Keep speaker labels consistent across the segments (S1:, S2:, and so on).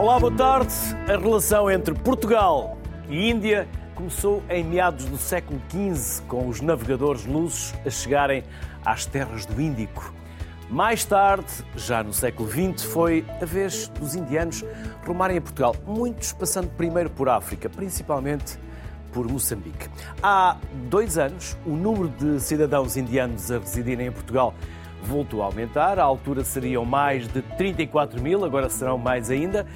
S1: Olá, boa tarde. A relação entre Portugal e Índia começou em meados do século XV, com os navegadores lusos a chegarem às terras do Índico. Mais tarde, já no século XX, foi a vez dos indianos rumarem a Portugal, muitos passando primeiro por África, principalmente por Moçambique. Há dois anos, o número de cidadãos indianos a residirem em Portugal voltou a aumentar. À altura seriam mais de 34 mil, agora serão mais ainda,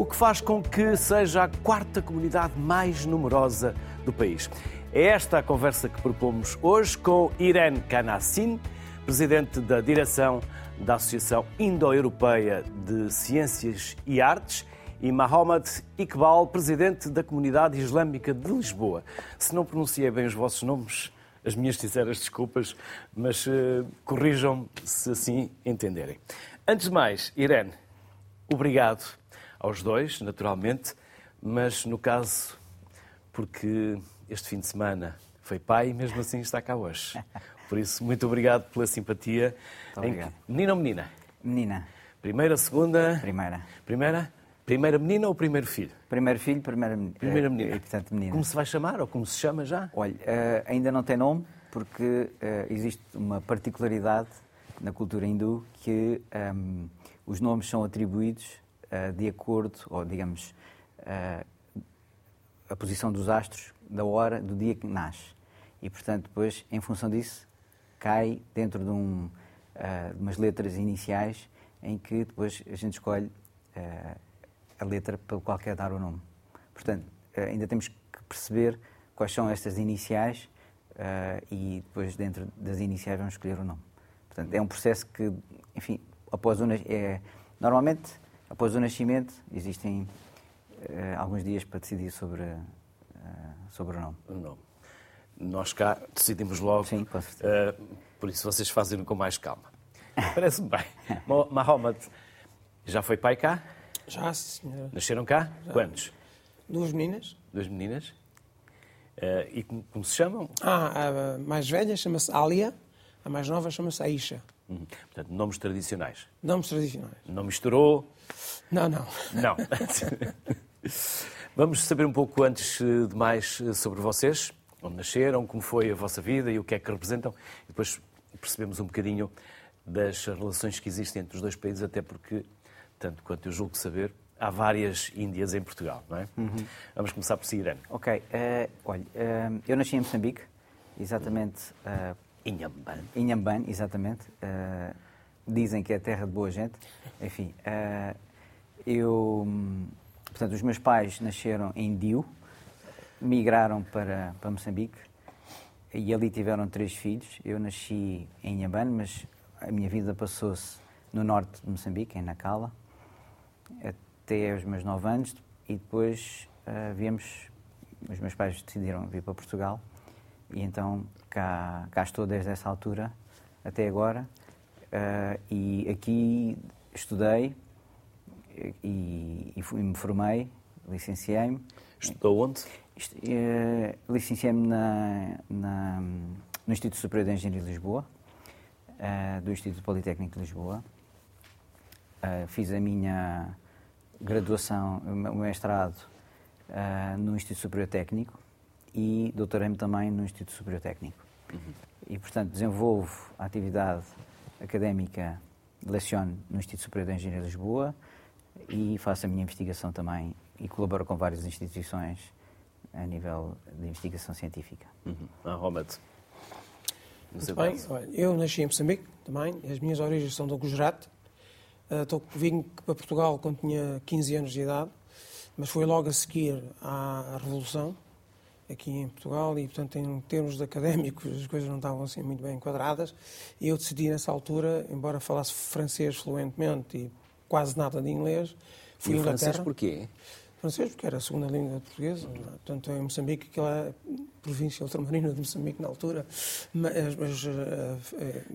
S1: o que faz com que seja a quarta comunidade mais numerosa do país. É esta a conversa que propomos hoje com Irene Kanassin, presidente da direção da Associação Indo-Europeia de Ciências e Artes, e Mohamed Iqbal, presidente da Comunidade Islâmica de Lisboa. Se não pronunciei bem os vossos nomes, as minhas sinceras desculpas, mas uh, corrijam-me se assim entenderem. Antes de mais, Irene, obrigado aos dois, naturalmente, mas no caso, porque este fim de semana foi pai e mesmo assim está cá hoje. Por isso, muito obrigado pela simpatia.
S2: obrigado.
S1: Menino ou menina?
S2: Menina.
S1: Primeira, segunda?
S2: Primeira.
S1: Primeira? Primeira menina ou primeiro filho?
S2: Primeiro filho, primeira,
S1: primeira menina.
S2: E, portanto, menina.
S1: Como se vai chamar ou como se chama já?
S2: Olha, uh, ainda não tem nome porque uh, existe uma particularidade na cultura hindu que um, os nomes são atribuídos uh, de acordo, ou digamos, a posição dos astros da hora do dia que nasce. E, portanto, depois, em função disso, cai dentro de, um, uh, de umas letras iniciais em que depois a gente escolhe uh, a letra pelo qual quer dar o nome. Portanto, uh, ainda temos que perceber quais são estas iniciais e depois dentro das iniciais vamos escolher o nome. Portanto, é um processo que, enfim, após o é, normalmente após o nascimento existem alguns dias para decidir sobre, sobre o nome.
S1: O nome nós cá decidimos logo.
S2: Sim, com certeza.
S1: Uh, por isso vocês fazem com mais calma. Parece-me bem. Mahomet, já foi pai cá?
S3: Já, senhora.
S1: Nasceram cá?
S3: Já.
S1: Quantos?
S3: Duas meninas.
S1: Duas meninas. Uh, e como, como, se chamam?
S3: Ah, a mais velha chama-se Alia, a mais nova chama-se Aisha.
S1: Uhum. Portanto, nomes tradicionais.
S3: Nomes tradicionais.
S1: Não misturou?
S3: Não, não.
S1: Não. Vamos saber um pouco antes de mais sobre vocês onde nasceram, como foi a vossa vida e o que é que representam. E depois percebemos um bocadinho das relações que existem entre os dois países, até porque, tanto quanto eu julgo saber, há várias Índias em Portugal, não é? Uhum. Vamos começar por si, Irene.
S2: Ok. Uh, olha, uh, eu nasci em Moçambique, exatamente... Uh,
S1: Inhamban.
S2: Inhamban, exatamente. Uh, dizem que é terra de boa gente. Enfim, eu... Portanto, os meus pais nasceram em Dio, migraram para, para Moçambique e ali tiveram três filhos. Eu nasci em Inhambane, mas a minha vida passou-se no norte de Moçambique, em Nacala, até aos meus nove anos e depois uh, viemos, os meus pais decidiram vir para Portugal e então cá, cá estou desde essa altura até agora uh, e aqui estudei e, e, fui, me formei, licenciei-me.
S1: Estudou onde?
S2: Uh, Licenciei-me na, na, no Instituto Superior de Engenharia de Lisboa, uh, do Instituto Politécnico de Lisboa. Fiz a minha graduação, o meu mestrado no Instituto Superior Técnico e doutorei-me também no Instituto Superior Técnico. Uhum. E, portanto, desenvolvo a atividade académica, leciono no Instituto Superior de Engenharia de Lisboa e faço a minha investigação também e colaboro com várias instituições a nível de investigação científica.
S1: Uhum. Ah, Romet.
S3: Muito bem, olha, eu nasci em Moçambique também, as minhas origens são do Gujarat. Uh, vim para Portugal quando tinha 15 anos de idade, mas foi logo a seguir à Revolução, aqui em Portugal, e portanto, em termos académicos, as coisas não estavam assim muito bem enquadradas. E eu decidi nessa altura, embora falasse francês fluentemente e quase nada de inglês,
S1: fui e francês porquê?
S3: francês, porque era a segunda língua portuguesa. Portanto, em Moçambique, que é a província ultramarina de Moçambique na altura. Mas, mas, uh,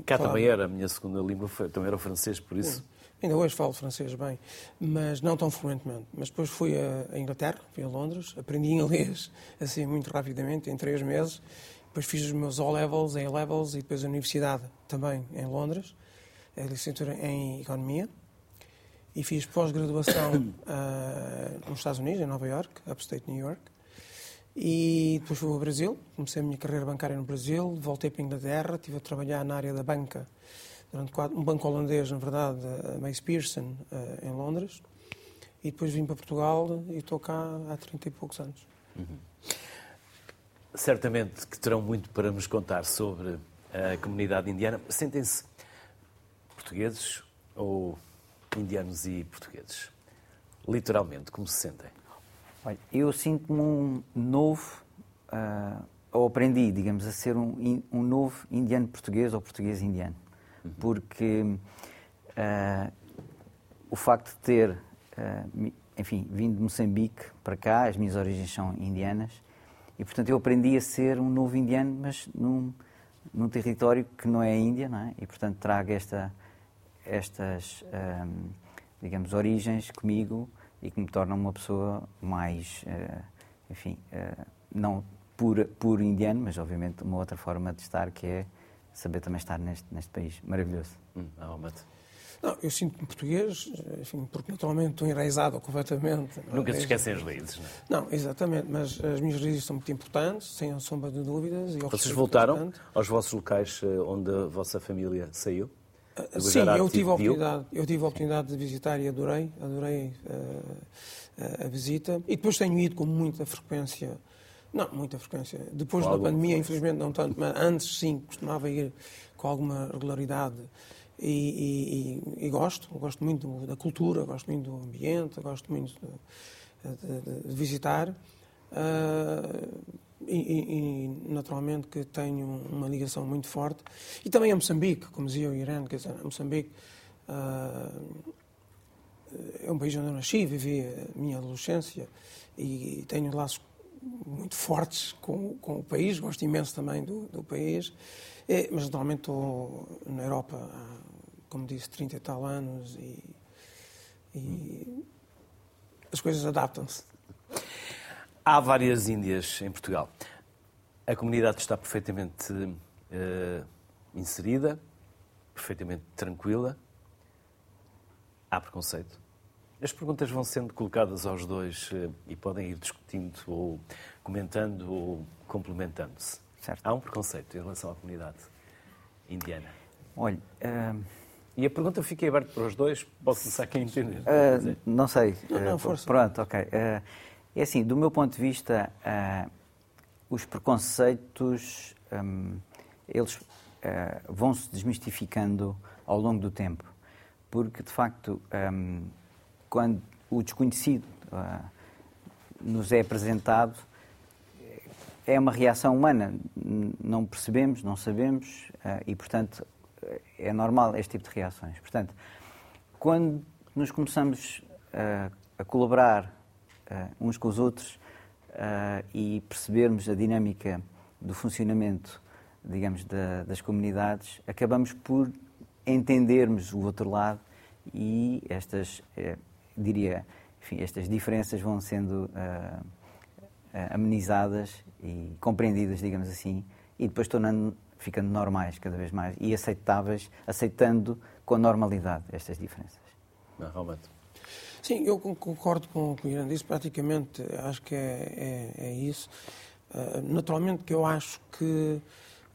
S1: Cá claro, também era, a minha segunda língua também era o francês, por isso.
S3: Ainda hoje falo francês bem, mas não tão fluentemente. Mas depois fui a, Inglaterra, fui a Londres, aprendi inglês assim muito rapidamente, em três meses. Depois fiz os meus O-levels, A-levels e depois a universidade também em Londres, a licenciatura em Economia. e fiz pós-graduação uh, nos Estados Unidos, em Nova York, upstate New York. E depois fui ao Brasil, comecei a minha carreira bancária no Brasil, voltei para a Inglaterra, estive a trabalhar na área da banca, durante quatro, um banco holandês, na verdade, a Mace Pearson, uh, em Londres. E depois vim para Portugal e estou cá há 30 e poucos anos. Uhum.
S1: Certamente que terão muito para nos contar sobre a comunidade indiana. Sentem-se portugueses ou indianos e portugueses? Literalmente, como se sentem?
S2: Olha, eu sinto-me um novo, uh, ou aprendi, digamos, a ser um, um novo indiano português ou português indiano. Porque uh, o facto de ter, uh, enfim, vindo de Moçambique para cá, as minhas origens são indianas, e portanto eu aprendi a ser um novo indiano, mas num, num território que não é a Índia, não é? E portanto trago esta estas, um, digamos, origens comigo e que me tornam uma pessoa mais, uh, enfim, não pura, puro indiano, mas obviamente uma outra forma de estar que é saber também estar neste, neste país maravilhoso.
S1: Hum,
S3: não, eu sinto-me português, enfim, porque naturalmente estou enraizado completamente.
S1: Nunca se esquecem as raízes, não
S3: é? Não, exatamente, mas as minhas raízes são muito importantes, sem sombra de dúvidas. E
S1: Vocês voltaram aos vossos locais eh, onde a vossa família saiu?
S3: Sim, eu tive, a oportunidade, eu tive a oportunidade de visitar e adorei, adorei uh, a visita. E depois tenho ido com muita frequência, não, muita frequência. Depois da pandemia, infelizmente não tanto, mas antes sim, costumava ir com alguma regularidade. E, e, e gosto, gosto muito da cultura, gosto muito do ambiente, gosto muito de, de, de visitar. Uh, e, e, naturalmente que tenho uma ligação muito forte. E também a Moçambique, como dizia o Irene, quer dizer, a Moçambique uh, é um país onde eu nasci, vivi a minha adolescência e tenho laços muito fortes com, com o país, gosto imenso também do, do país, é, mas naturalmente estou na Europa há, como disse, 30 e tal anos e, e as coisas adaptam-se.
S1: Há várias Índias em Portugal. A comunidade está perfeitamente uh, inserida, perfeitamente tranquila. Há preconceito. As perguntas vão sendo colocadas aos dois uh, e podem ir discutindo ou comentando ou complementando-se. Há um preconceito em relação à comunidade indiana.
S2: Olha. Uh...
S1: E a pergunta fica aberta para os dois, pode começar quem entender.
S2: Uh, não sei.
S3: Não, não, força.
S2: Pronto, ok. Uh, é assim, do meu ponto de vista, uh, os preconceitos, um, eles uh, vão-se desmistificando ao longo do tempo. Porque, de facto, um, quando o desconhecido uh, nos é apresentado, é uma reação humana. Não percebemos, não sabemos e, portanto, é normal este tipo de reações. Portanto, quando nos começamos a colaborar uh, uns com os outros uh, e percebermos a dinâmica do funcionamento, digamos, da, das comunidades, acabamos por entendermos o outro lado e estas, eh, diria, enfim, estas diferenças vão sendo amenizadas e compreendidas, digamos assim, e depois tornando, ficando normais cada vez mais e aceitáveis, aceitando com normalidade estas diferenças.
S1: Não, Roberto.
S3: Sim, eu concordo com o que o Irã disse, praticamente acho que é, é, é isso. Uh, naturalmente que eu acho que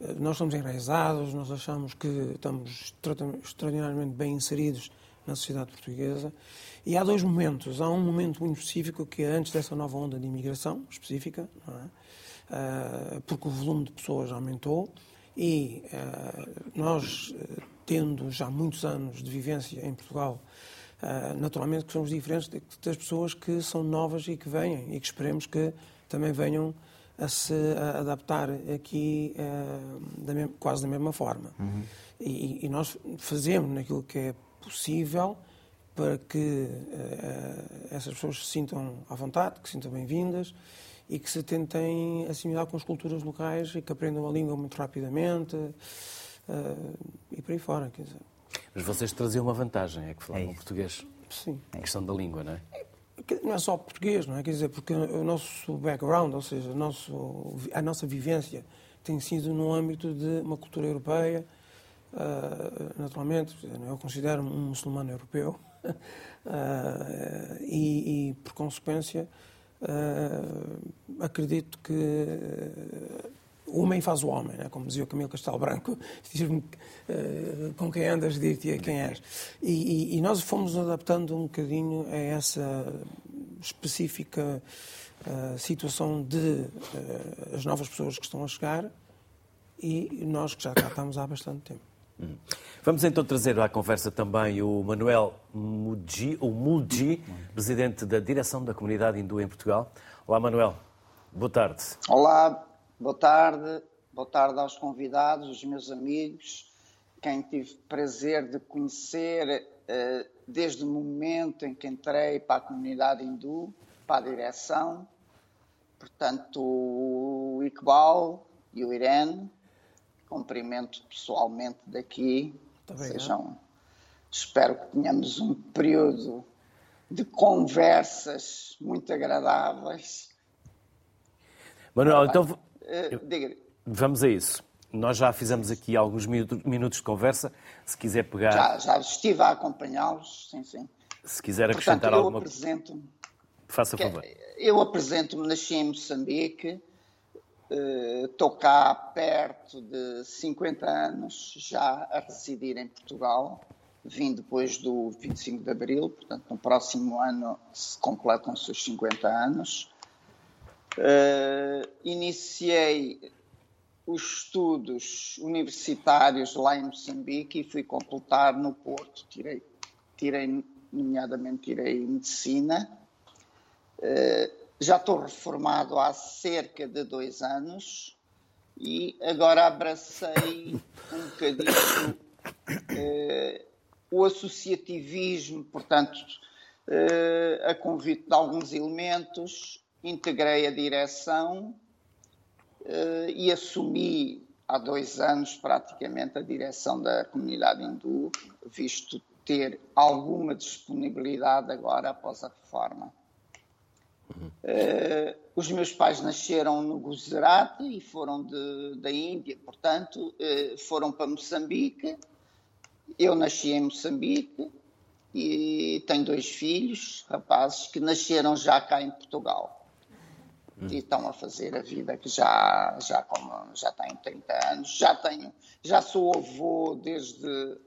S3: uh, nós somos enraizados, nós achamos que estamos extraordinariamente bem inseridos na sociedade portuguesa. E há dois momentos. Há um momento muito específico que é antes dessa nova onda de imigração específica, é? uh, porque o volume de pessoas aumentou e nós, tendo já muitos anos de vivência em Portugal, Uh, naturalmente que somos diferentes das pessoas que são novas e que vêm e que esperemos que também venham a se adaptar aqui uh, da mesma, quase da mesma forma. Uhum. E, e, nós fazemos naquilo que é possível para que uh, essas pessoas se sintam à vontade, que se sintam bem-vindas e que se tentem assimilar com as culturas locais e que aprendam a língua muito rapidamente e por aí fora. Quer dizer.
S1: Mas vocês traziam uma vantagem, é que falavam
S2: é
S1: português.
S3: Sim.
S1: A questão da língua, não é?
S3: Não é só português, não é? Quer dizer, porque o nosso background, ou seja, nosso, a nossa vivência tem sido no âmbito de uma cultura europeia, uh, naturalmente, eu considero-me um muçulmano europeu, e, e, por consequência, acredito que o homem faz o homem, né? como dizia o Camilo Castelo Branco, com quem andas, dir-te quem és. E, e, e, nós fomos adaptando um bocadinho a essa específica uh, situação de uh, as novas pessoas que estão a chegar e nós que já cá estamos há bastante tempo.
S1: Hum. Vamos então trazer à conversa também o Manuel Muji, o Mulji, presidente da direção da comunidade hindu em Portugal. Olá, Manuel. Boa tarde.
S4: Olá, boa tarde. Boa tarde aos convidados, os meus amigos, quem tive prazer de conhecer uh, desde o momento em que entrei para a comunidade hindu, para a direção. Portanto, o Iqbal e o Irene, cumprimento pessoalmente daqui. Sejam, espero que tenhamos um período de conversas muito agradáveis.
S1: Manuel, então uh, vamos a isso. Nós já fizemos aqui alguns minutos de conversa. Se quiser pegar.
S4: Já, já estive a acompanhá-los, sim, sim.
S1: Se quiser acrescentar Portanto,
S4: alguma coisa.
S1: Faça favor.
S4: Eu apresento-me, nasci em Moçambique, eh, estou cá perto de 50 anos já a residir em Portugal. Vim depois do 25 de Abril, portanto, no próximo ano se completam-se os 50 anos. Uh, iniciei os estudos universitários lá em Moçambique e fui completar no Porto. Tirei, tirei nomeadamente, tirei medicina. Uh, já estou reformado há cerca de dois anos e agora abracei um bocadinho uh, o associativismo, portanto, uh, a convite de alguns elementos, integrei a direção uh, e assumi há dois anos praticamente a direção da comunidade hindu, visto ter alguma disponibilidade agora após a reforma. Uh, os meus pais nasceram no Gujarat e foram de, da Índia, portanto, uh, foram para Moçambique. Eu nasci em Moçambique e tenho dois filhos, rapazes, que nasceram já cá em Portugal. Hum. E estão a fazer a vida que já, já, como, já têm 30 anos. Já, tenho, já sou avô desde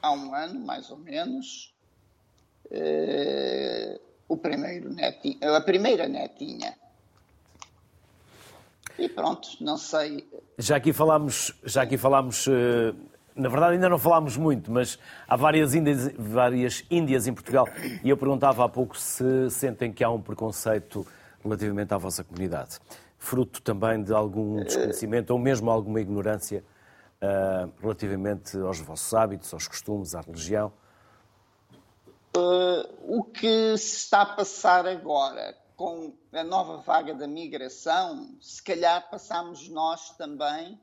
S4: há um ano, mais ou menos. Uh, o primeiro netinho, a primeira netinha. E pronto, não sei.
S1: Já aqui falámos, já aqui falámos, eh, na verdade ainda não falámos muito, mas há várias índias, várias índias em Portugal e eu perguntava há pouco se sentem que há um preconceito relativamente à vossa comunidade, fruto também de algum desconhecimento ou mesmo alguma ignorância uh, relativamente aos vossos hábitos, aos costumes, à religião.
S4: Uh, o que se está a passar agora com a nova vaga da migração, se calhar passamos nós também,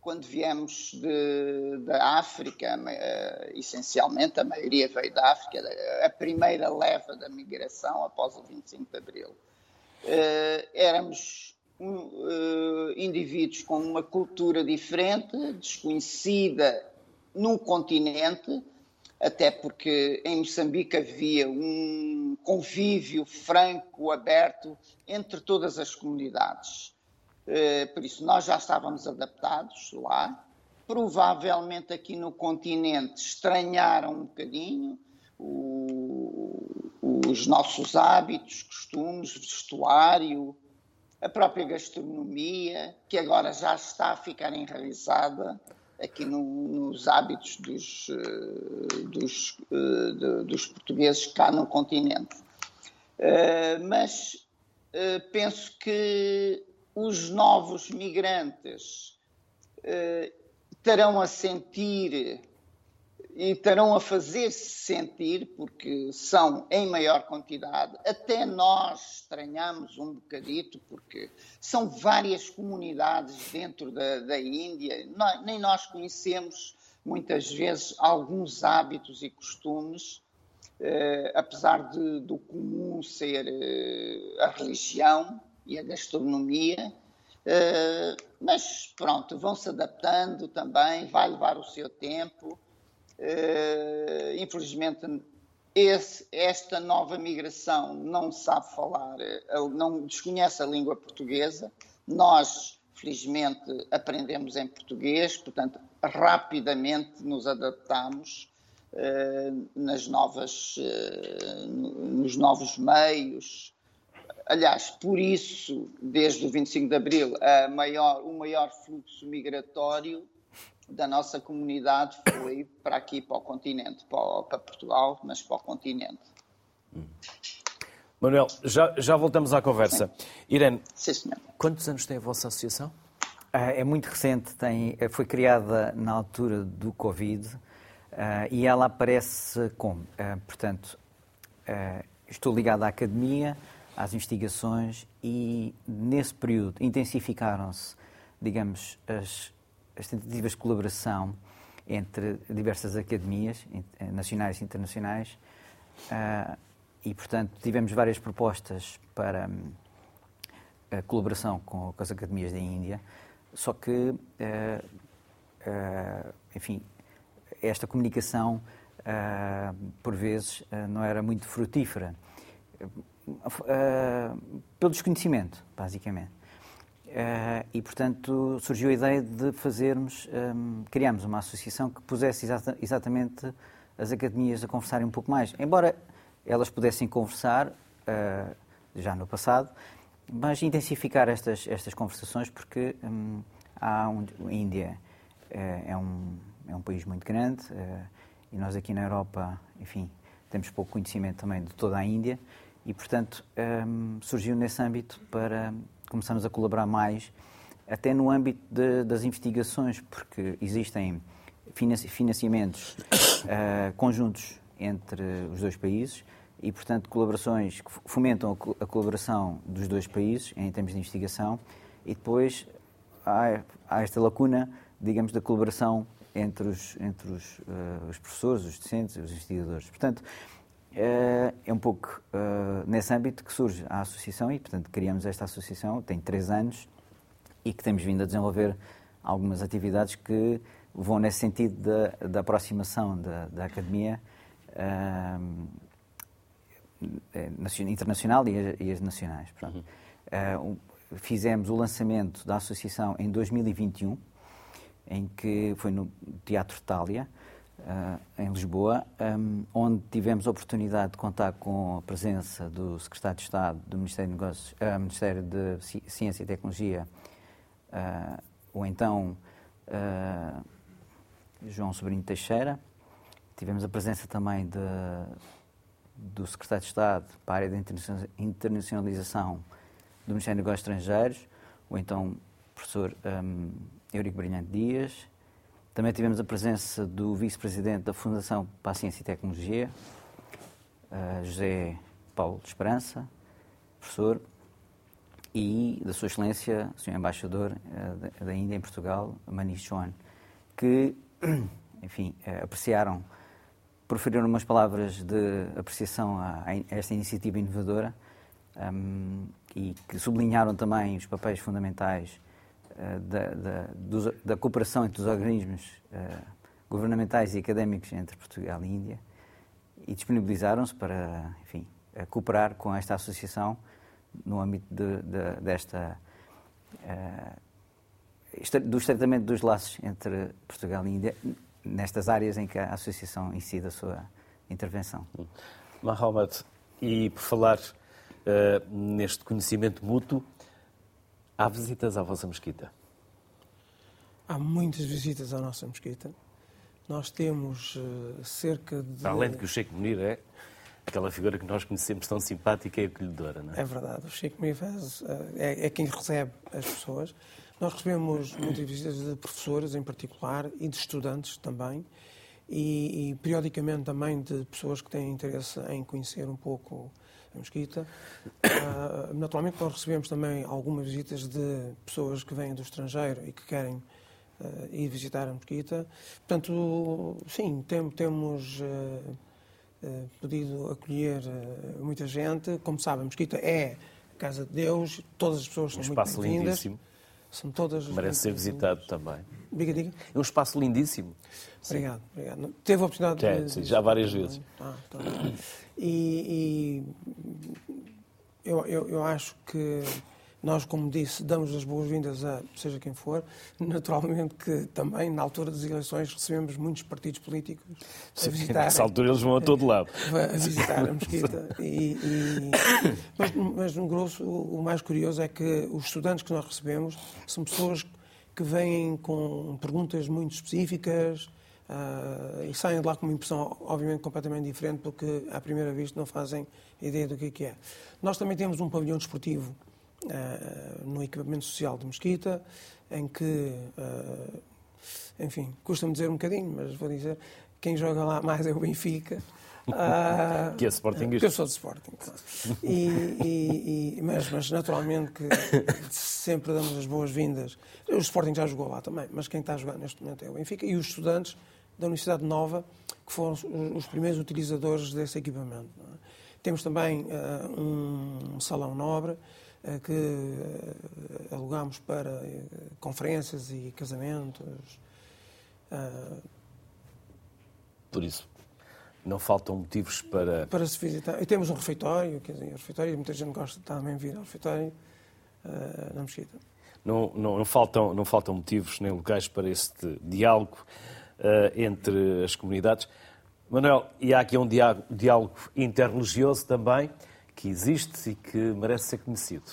S4: quando viemos de, da África, uh, essencialmente, a maioria veio da África, a primeira leva da migração após o 25 de Abril. Uh, éramos um, indivíduos com uma cultura diferente, desconhecida num continente, até porque em Moçambique havia um convívio franco, aberto entre todas as comunidades. Eh, por isso, nós já estávamos adaptados lá. Provavelmente aqui no continente estranharam um bocadinho os nossos hábitos, costumes, vestuário, a própria gastronomia, que agora já está a ficar enraizada aqui no, nos hábitos dos, eh, dos, eh, dos, portugueses cá no continente. Eh, mas penso que os novos migrantes terão a sentir e estarão a fazer-se sentir, porque são em maior quantidade. Até nós estranhamos um bocadito, porque são várias comunidades dentro da, da Índia, nós, nem nós conhecemos muitas vezes alguns hábitos e costumes, eh, apesar de, do comum ser eh, a religião e a gastronomia. Eh, mas pronto, vão se adaptando também, vai levar o seu tempo. Uh, infelizmente, esse, esta nova migração não sabe falar, não desconhece a língua portuguesa. Nós, felizmente, aprendemos em português, portanto, rapidamente nos adaptamos uh, nas novas, uh, nos novos meios. Aliás, por isso, desde o 25 de Abril, maior, o maior fluxo migratório da nossa comunidade foi para aqui, para o continente, para, para Portugal, mas para o continente.
S1: Manuel, já, já voltamos à conversa. Sim. Irene,
S4: Sim,
S1: quantos anos tem a vossa associação?
S2: Ah, é muito recente, tem, foi criada na altura do Covid uh, e ela aparece como? Uh, portanto, estou ligado à academia, às investigações e nesse período intensificaram-se, digamos, as, as tentativas de colaboração entre diversas academias eh, nacionais e internacionais uh, e, portanto, tivemos várias propostas para um, a colaboração com, com, as academias da Índia, só que, uh, uh, enfim, esta comunicação, por vezes, não era muito frutífera, pelo desconhecimento, basicamente. Uh, e, portanto, surgiu a ideia de fazermos, um, criarmos uma associação que pusesse exata, exatamente as academias a conversarem um pouco mais. Embora elas pudessem conversar uh, já no passado, mas intensificar estas, estas conversações porque um, há um, a Índia uh, é, um, é um país muito grande e nós aqui na Europa, enfim, temos pouco conhecimento também de toda a Índia e, portanto, um, surgiu nesse âmbito para começamos a colaborar mais, até no âmbito de, das investigações, porque existem financiamentos uh, conjuntos entre os dois países e, portanto, colaborações que fomentam a colaboração dos dois países em termos de investigação e depois há, há esta lacuna, digamos, da colaboração entre os, entre os, uh, os professores, os docentes, os investigadores. Portanto, é, é um pouco uh, nesse âmbito que surge a associação e, portanto, criamos esta associação, tem três anos e que temos vindo a desenvolver algumas atividades que vão nesse sentido da, da aproximação da, da academia uh, internacional e as, e as nacionais. Uhum. Uh, fizemos o lançamento da associação em 2021, em que foi no Teatro Tália, Uh, em Lisboa, um, onde tivemos a oportunidade de contar com a presença do Secretário de Estado do Ministério de, Negócios, uh, Ministério de Ciência e Tecnologia, uh, o então João Sobrinho Teixeira. Tivemos a presença também de, do Secretário de Estado para a área da internacionalização do Ministério de Negócios Estrangeiros, o então professor um, Eurico Brilhante Dias, também tivemos a presença do vice-presidente da Fundação para a Ciência e Tecnologia, uh, José Paulo de Esperança, professor, e da Sua Excelência, Sr. Embaixador uh, da Índia em Portugal, Manish Chouan, que, enfim, uh, apreciaram, proferiram umas palavras de apreciação a, esta iniciativa inovadora um, e que sublinharam também os papéis fundamentais eh, da, da, da, cooperação entre os organismos uh, governamentais e académicos entre Portugal e Índia e disponibilizaram-se para, enfim, cooperar com esta associação no âmbito de, de, desta uh, do estreitamento dos laços entre Portugal e Índia nestas áreas em que a associação incide a sua intervenção.
S1: Mohamed, e por falar uh, neste conhecimento mútuo, Há visitas à vossa mesquita?
S3: Há muitas visitas à nossa mesquita. Nós temos uh, cerca de.
S1: Além de que o Sheikh Munir é aquela figura que nós conhecemos tão simpática e acolhedora, não é?
S3: É verdade. O Sheikh Munir uh, é, é, quem recebe as pessoas. Nós recebemos muitas visitas de professores, em particular, e de estudantes também. E, e periodicamente também de pessoas que têm interesse em conhecer um pouco Mesquita. Uh, naturalmente, nós recebemos também algumas visitas de pessoas que vêm do estrangeiro e que querem uh, ir visitar a Mesquita. Portanto, sim, tem, temos uh, podido acolher muita gente. Como sabem, a Mesquita é a Casa de Deus, todas as pessoas um são muito bem-vindas. São todas
S1: Merece ser visitado também.
S3: Diga, diga.
S1: É um espaço lindíssimo.
S3: Obrigado, obrigado. Teve a oportunidade
S1: é,
S3: de...
S1: Sim, já várias vezes.
S3: Ah, tá. E, e eu, eu, eu acho que nós, como disse, damos as boas-vindas a seja quem for. Naturalmente que também, na altura das eleições, recebemos muitos partidos políticos a visitar.
S1: Nessa altura eles vão a todo lado.
S3: A visitar a Mesquita. E, e, mas, mas, no grosso, o mais curioso é que os estudantes que nós recebemos são pessoas que vêm com perguntas muito específicas, Uh, e saem de lá com uma impressão, obviamente, completamente diferente, porque à primeira vista não fazem ideia do que é. Nós também temos um pavilhão desportivo no equipamento social de Mesquita, em que, uh, enfim, custa-me dizer um bocadinho, mas vou dizer, quem joga lá mais é o Benfica.
S1: Uh, que é Sporting.
S3: Que eu sou de Sporting. E, e, e, mas, mas, naturalmente que sempre damos as boas-vindas. O Sporting já jogou lá também, mas quem está a jogar neste momento é o Benfica e os estudantes da Universidade Nova, que foram os primeiros utilizadores desse equipamento. É? Temos também uh, um salão nobre que uh, alugamos para conferências e casamentos.
S1: Por isso, não faltam motivos para...
S3: Para se visitar. E temos um refeitório, quer dizer, um refeitório, muita gente gosta de também vir ao refeitório na Mesquita.
S1: Não, não, não, faltam, não faltam motivos nem locais para este diálogo uh, entre as comunidades. Manuel, e há aqui um diálogo, diálogo interreligioso também, que existe e que merece ser conhecido.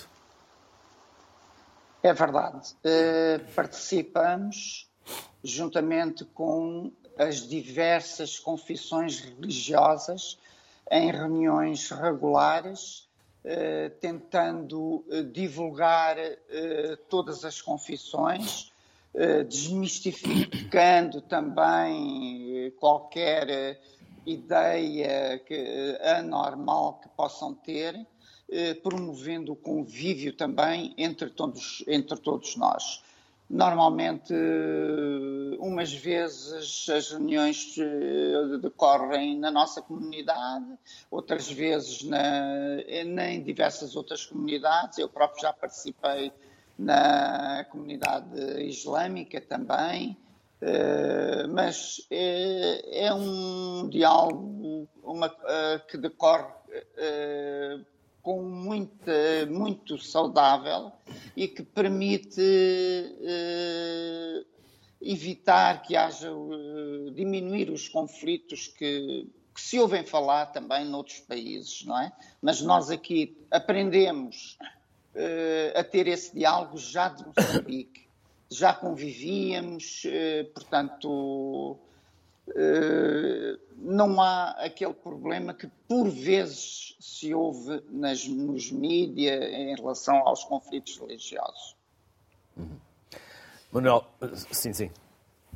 S4: É verdade. Uh, participamos juntamente com as diversas confissões religiosas em reuniões regulares, uh, tentando uh, divulgar todas as confissões desmistificando também qualquer ideia que, anormal que possam ter, promovendo o convívio também entre todos, entre todos nós. Normalmente, umas vezes as reuniões decorrem na nossa comunidade, outras vezes na, em diversas outras comunidades. Eu próprio já participei na comunidade islâmica também, eh, mas é, é um diálogo uma, eh, que decorre eh, com muita, muito saudável e que permite evitar que haja, diminuir os conflitos que, que se ouvem falar também noutros países, não é? Mas nós aqui aprendemos uh, a ter esse diálogo já de Moçambique. Já convivíamos, uh, portanto, uh, não há aquele problema que por vezes se ouve nas, nos mídias em relação aos conflitos religiosos.
S1: Uhum. Manuel, sim, sim.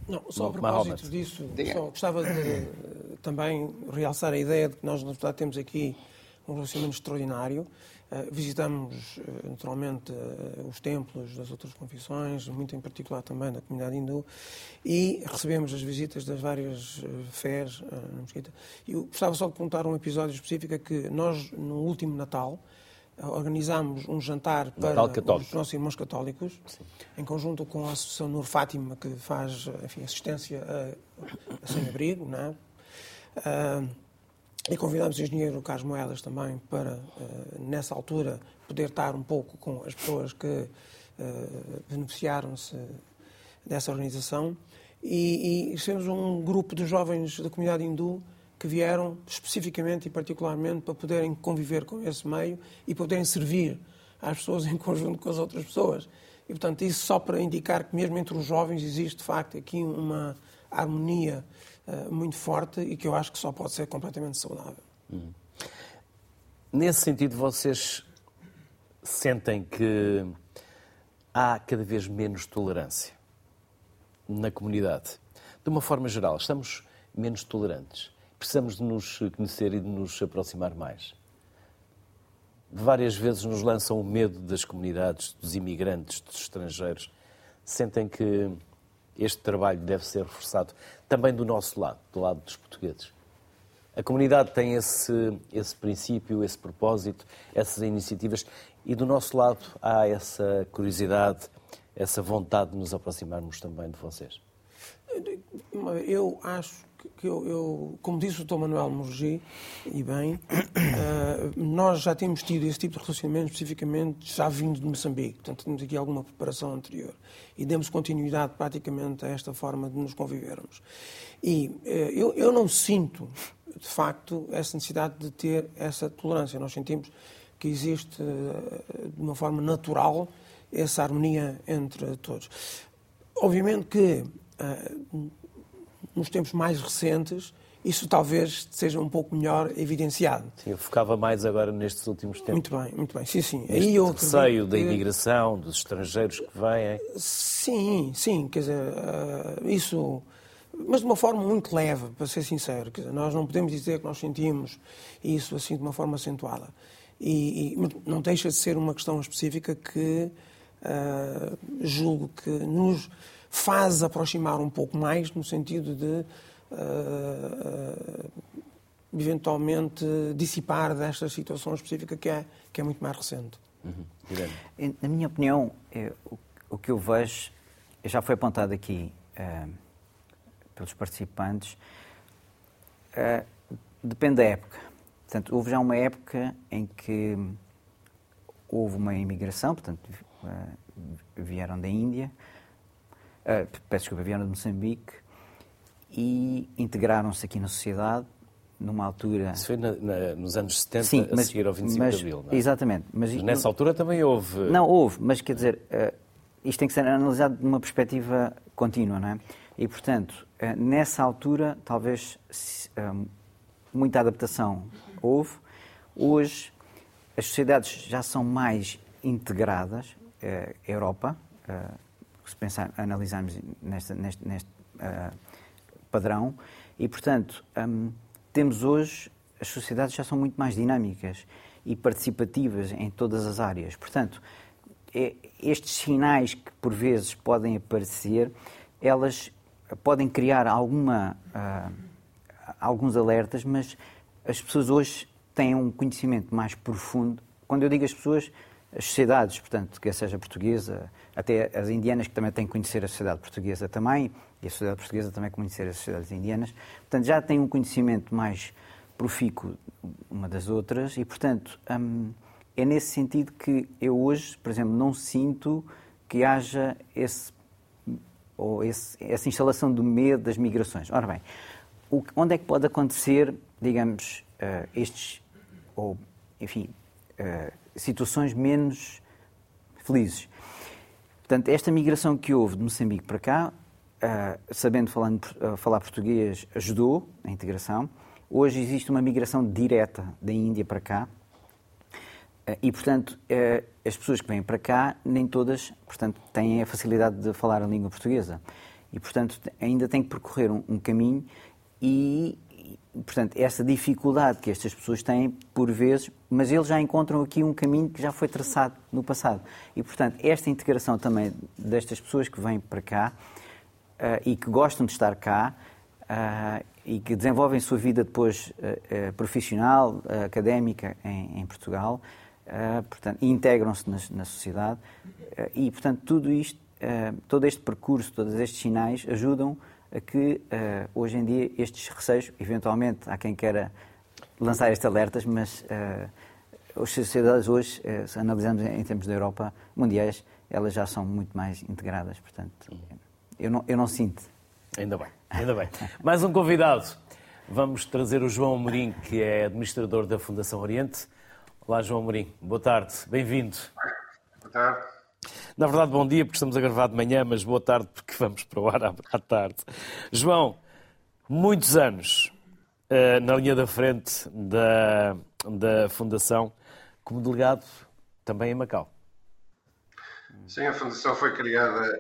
S3: Não, só a propósito disso, só gostava de também realçar a ideia de que nós, na verdade, temos aqui um relacionamento extraordinário. Eh, visitamos, eh, naturalmente, eh, os templos das outras confissões, muito em particular também da comunidade hindu, e recebemos as visitas das várias fés na Mesquita. E gostava só de contar um episódio específico, é que nós, no último Natal, organizámos um jantar para os nossos irmãos católicos, Sim. em conjunto com a Associação Nur Fátima, que faz enfim, assistência a, a sem-abrigo, não é? Uh, e convidámos o engenheiro Carlos Moedas também para, eh, nessa altura, poder estar um pouco com as pessoas que uh, beneficiaram-se dessa organização. E, e temos um grupo de jovens da comunidade hindu que vieram especificamente e particularmente para poderem conviver com esse meio e poderem servir às pessoas em conjunto com as outras pessoas. E, portanto, isso só para indicar que mesmo entre os jovens existe, de facto, aqui uma harmonia eh, muito forte e que eu acho que só pode ser completamente saudável. Hum.
S1: Nesse sentido, vocês sentem que há cada vez menos tolerância na comunidade? De uma forma geral, estamos menos tolerantes? Precisamos de nos conhecer e de nos aproximar mais? Várias vezes nos lançam o medo das comunidades, dos imigrantes, dos estrangeiros. Sentem que este trabalho deve ser reforçado também do nosso lado, do lado dos portugueses. A comunidade tem esse, esse princípio, esse propósito, essas iniciativas E do nosso lado há essa curiosidade, essa vontade de nos aproximarmos também de vocês?
S3: Eu acho que eu, eu, como disse o Dr. Manuel Morgi, e bem, uh, nós já temos tido esse tipo de relacionamento especificamente já vindo de Moçambique, portanto temos aqui alguma preparação anterior e demos continuidade praticamente a esta forma de nos convivermos. E uh, eu, eu não sinto, de facto, essa necessidade de ter essa tolerância. Nós sentimos que existe, uh, de uma forma natural, essa harmonia entre todos. Obviamente que nos tempos mais recentes, isso talvez seja um pouco melhor evidenciado.
S1: Sim, eu focava mais agora nestes últimos tempos.
S3: Muito bem, muito bem. Sim, sim.
S1: Neste Aí eu receio da imigração, dos estrangeiros que vêm.
S3: Sim, sim. Quer dizer, uh, isso... Mas de uma forma muito leve, para ser sincero. Quer dizer, nós não podemos dizer que nós sentimos isso assim de uma forma acentuada. E, e não deixa de ser uma questão específica que uh, julgo que nos faz aproximar um pouco mais, no sentido de uh, eventualmente dissipar desta situação específica que é, que é muito mais recente.
S2: Uhum. Na minha opinião, é, o, o, que eu vejo, já foi apontado aqui uh, pelos participantes, uh, depende da época. Portanto, houve já uma época em que houve uma imigração, portanto, vieram da Índia, uh, peço desculpa, vieram de Moçambique e integraram-se aqui na sociedade numa altura...
S1: Isso foi na, na, nos anos 70, Sim, mas, a seguir ao 25
S2: mas,
S1: de Abril,
S2: não é? Exatamente. Mas,
S1: mas nessa altura também houve...
S2: Não, houve, mas quer dizer, uh, isto tem que ser analisado de uma perspectiva contínua, não é? E, portanto, uh, nessa altura, talvez uh, muita adaptação houve. Hoje, as sociedades já são mais integradas, a Europa, se pensar, analisarmos neste, neste uh, padrão. E, portanto, um, temos hoje, as sociedades já são muito mais dinâmicas e participativas em todas as áreas. Portanto, é, estes sinais que por vezes podem aparecer, elas podem criar alguma, uh, alguns alertas, mas as pessoas hoje têm um conhecimento mais profundo. Quando eu digo as pessoas, as sociedades, portanto, quer seja portuguesa, até as indianas que também têm que conhecer a sociedade portuguesa também, e a sociedade portuguesa também conhecer as sociedades indianas, portanto, já têm um conhecimento mais profícuo uma das outras e, portanto, hum, é nesse sentido que eu hoje, por exemplo, não sinto que haja esse, ou esse, essa instalação do medo das migrações. Ora bem, o, onde é que pode acontecer, digamos, uh, estes, ou, enfim, uh, situações menos felizes. Portanto, esta migração que houve de Moçambique para cá, uh, sabendo falando, uh, falar português, ajudou a integração. Hoje existe uma migração direta da Índia para cá. Uh, e, portanto, as pessoas que vêm para cá, nem todas portanto, têm a facilidade de falar a língua portuguesa. E, portanto, ainda têm que percorrer um, um caminho e, portanto, essa dificuldade que estas pessoas têm, por vezes, mas eles já encontram aqui um caminho que já foi traçado no passado. E, portanto, esta integração também destas pessoas que vêm para cá uh, e que gostam de estar cá uh, e que desenvolvem sua vida depois uh, profissional, académica em, em Portugal, portanto, integram-se na, na, sociedade. e, portanto, tudo isto, todo este percurso, todos estes sinais ajudam a que uh, hoje em dia estes receios, eventualmente há quem queira lançar estes alertas, mas uh, as sociedades hoje, uh, se analisamos em, em termos da Europa mundiais, elas já são muito mais integradas, portanto, eu não, eu não sinto.
S1: Ainda bem, ainda bem. Mais um convidado. Vamos trazer o João Amorim, que é administrador da Fundação Oriente. Olá, João Amorim. Boa tarde, bem-vindo.
S5: Boa tarde.
S1: Na verdade, bom dia, porque estamos a gravar de manhã, mas boa tarde, porque vamos para o ar à tarde. João, muitos anos uh, na linha da frente da, da Fundação, como delegado também em Macau.
S5: Sim, a Fundação foi criada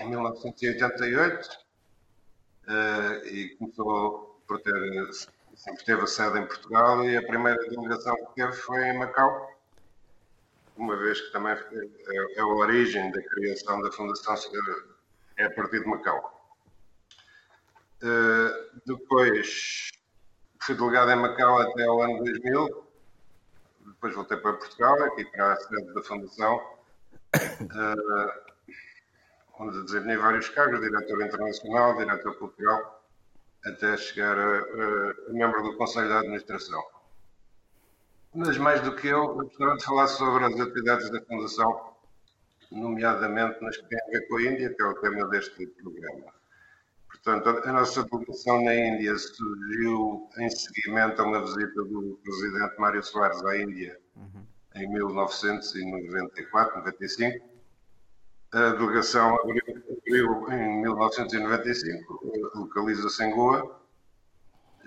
S5: em 1988 uh, e começou por ter, sempre teve a sede em Portugal e a primeira delegação que teve foi em Macau uma vez que também é, é a origem da criação da Fundação é a partir de Macau. Uh, depois fui delegado em Macau até o ano 2000, depois voltei para Portugal, aqui para a sede da Fundação, uh, onde desempenhei vários cargos, diretor internacional, diretor cultural, até chegar a, a membro do Conselho de Administração. Mas mais do que eu, eu gostava de falar sobre as atividades da Fundação, nomeadamente nas que têm a ver com a Índia, que é o tema deste programa. Portanto, a nossa delegação na Índia surgiu em seguimento a uma visita do presidente Mário Soares à Índia uhum. em 1994, 95. A delegação abriu, abriu em 1995, localiza-se em Goa,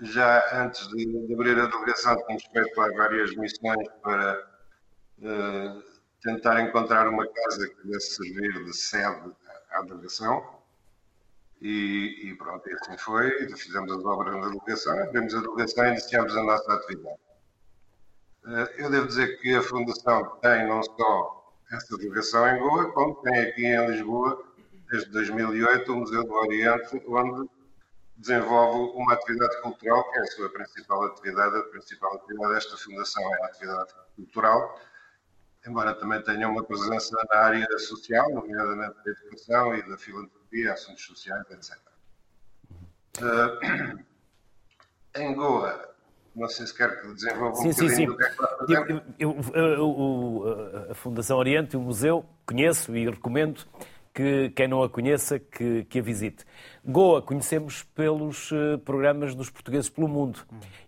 S5: já antes de, de, abrir a delegação, tínhamos feito várias missões para uh, tentar encontrar uma casa que pudesse servir de sede à delegação. E, e pronto, e assim foi. Fizemos as obras na delegação, abrimos a delegação e iniciamos a nossa atividade. Uh, eu devo dizer que a Fundação tem não só essa delegação em Goa, como tem aqui em Lisboa, desde 2008, o Museu do Oriente, onde desenvolve uma atividade cultural, que é a sua principal atividade. A principal atividade desta fundação é a atividade cultural, embora também tenha uma presença na área social, nomeadamente da educação e da filantropia, assuntos sociais, etc. Uh, em Goa, não sei se quer que desenvolva sim, um sim, sim. do que é que eu, eu,
S1: eu, a Fundação Oriente, o museu, conheço e recomendo que quem não a conheça, que, que a visite. Goa conhecemos pelos uh, programas dos portugueses pelo mundo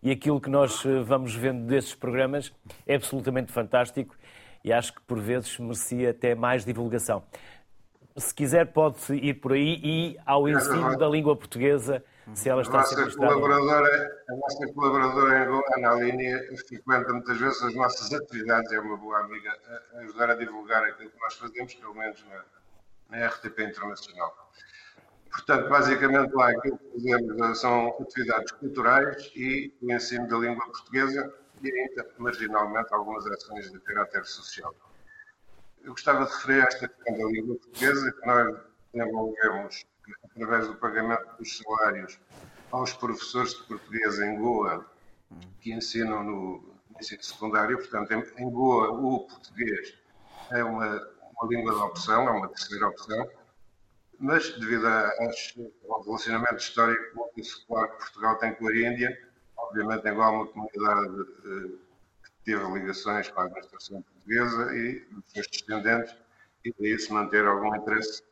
S1: e aquilo que nós uh, vamos vendo desses programas é absolutamente fantástico e acho que por vezes merecia até mais divulgação. Se quiser pode ir por aí e ao ensino da língua portuguesa, se ela está a, nossa
S5: colaboradora, a nossa colaboradora em Goa, Ana Aline, frequenta muitas vezes as nossas atividades, é uma boa amiga, a ajudar a divulgar aquilo que nós fazemos, pelo menos na na RTP Internacional. Portanto, basicamente lá aquilo que fazemos eh, são atividades culturais e o ensino da língua portuguesa e ainda, marginalmente, algumas ações de caráter social. Eu gostava de referir esta questão da língua portuguesa, que nós desenvolvemos através do pagamento dos salários aos professores de português em Goa, que ensinam no ensino secundário. Portanto, em Goa, o português é uma uma língua de opção, é uma terceira opção, mas devido ao relacionamento histórico que Portugal tem com a Índia, obviamente é igual uma comunidade eh, que teve ligações com a administração portuguesa e seus descendentes, e daí se manter algum interesse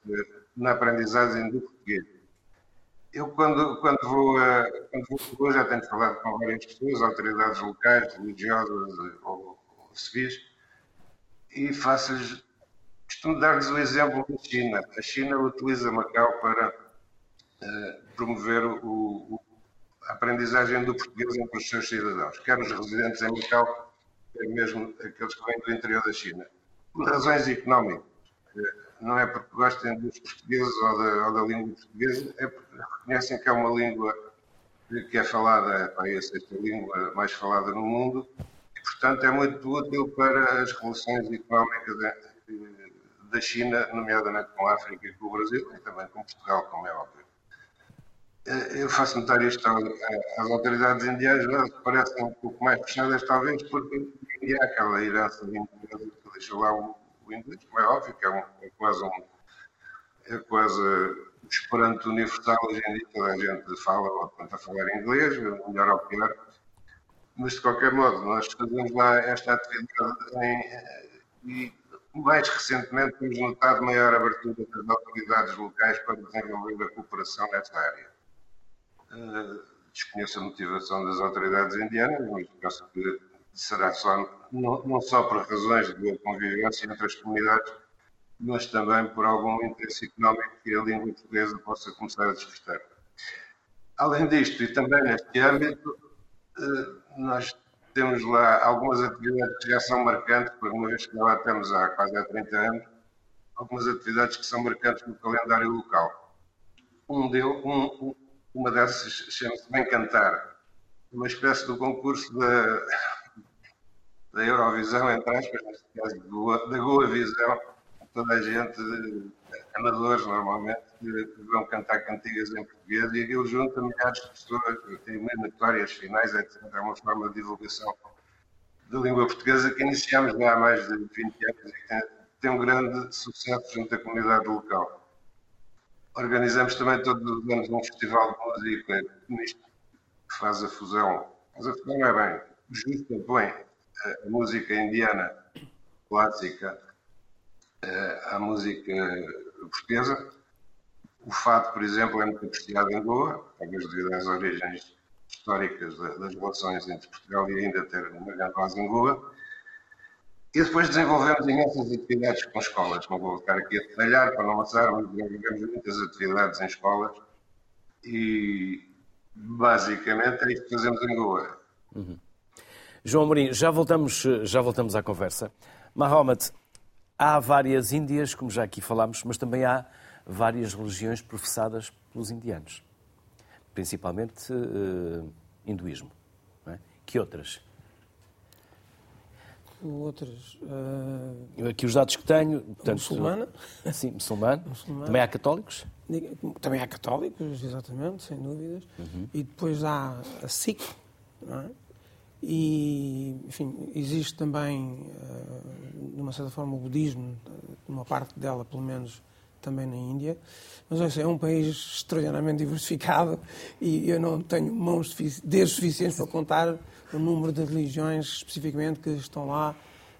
S5: na aprendizagem do português. Eu, quando, quando, vou, a, quando vou Lisboa, já tenho falado com várias pessoas, autoridades locais, religiosas ou, ou civis, e faço-lhes Costumo dar-lhes o exemplo da China. A China utiliza Macau para uh, promover o, o, a aprendizagem do português entre os seus cidadãos, quer os residentes em Macau, quer mesmo aqueles que vêm do interior da China. Por razões económicas. Uh, não é porque gostem dos portugueses ou da, ou da língua portuguesa, é porque reconhecem que é uma língua que é falada, é a sexta língua mais falada no mundo, e, portanto, é muito útil para as relações económicas da China, nomeadamente com a África e com o Brasil, e também com Portugal, como é óbvio. Eh, eu faço notar isto às autoridades indianas, mas parecem um pouco mais fechadas, talvez, porque há aquela herança de inglês que deixou lá o, o, inglês, como é óbvio, que é, um, é quase um. É quase o esperanto universal hoje em dia, toda a gente fala ou tenta falar inglês, melhor ou pior, mas de qualquer modo, nós fazemos lá esta atividade em, eh, e mais recentemente, temos notado maior abertura das autoridades locais para desenvolver a cooperação nesta área. Uh, desconheço a motivação das autoridades indianas, mas penso que será só, não, não só por razões de boa convivência entre as comunidades, mas também por algum interesse económico que a língua portuguesa possa começar a despertar. Além disto, e também neste âmbito, uh, nós temos lá algumas atividades que já são marcantes, por uma vez que lá estamos há quase há 30 anos, algumas atividades que são marcantes no calendário local. Um deles, um, uma dessas chama-se Bem Cantar, uma espécie do concurso da, da Eurovisão, entre aspas, neste caso da Goa Visão, toda a gente, amadores normalmente, que vão cantar cantigas em português e aquilo junta milhares de pessoas, tem eliminatórias finais, etc. É uma forma de divulgação de língua portuguesa que iniciamos há mais de 20 anos e que tem um grande sucesso junto à comunidade local. Organizamos também todos os anos um festival de música que faz a fusão, mas a fusão é bem, justa põe a música indiana clássica à música portuguesa. O fado, por exemplo, é muito apreciado em Goa, talvez devido às origens históricas das relações entre Portugal e ainda ter uma grande base em Goa. E depois desenvolvemos imensas atividades com escolas. Não vou ficar aqui a detalhar para não amassar, mas desenvolvemos muitas atividades em escolas. E basicamente é isto que fazemos em Goa.
S1: Uhum. João Amorim, já voltamos, já voltamos à conversa. Mahomet, há várias Índias, como já aqui falámos, mas também há várias religiões professadas pelos indianos, principalmente uh, hinduísmo. É? Que outras?
S3: Outras. Uh...
S1: Aqui os dados que tenho.
S3: Portanto, muçulmana.
S1: Sim, muçulmano. muçulmano. Também há católicos?
S3: Também há católicos, exatamente, sem dúvidas. Uhum. E depois há a Sikh, não é? E, enfim, existe também, de uma certa forma, o budismo, uma parte dela, pelo menos, também na Índia. Mas olha, é um país extraordinariamente diversificado e eu não tenho mãos dedos suficientes para contar o número de religiões especificamente que estão lá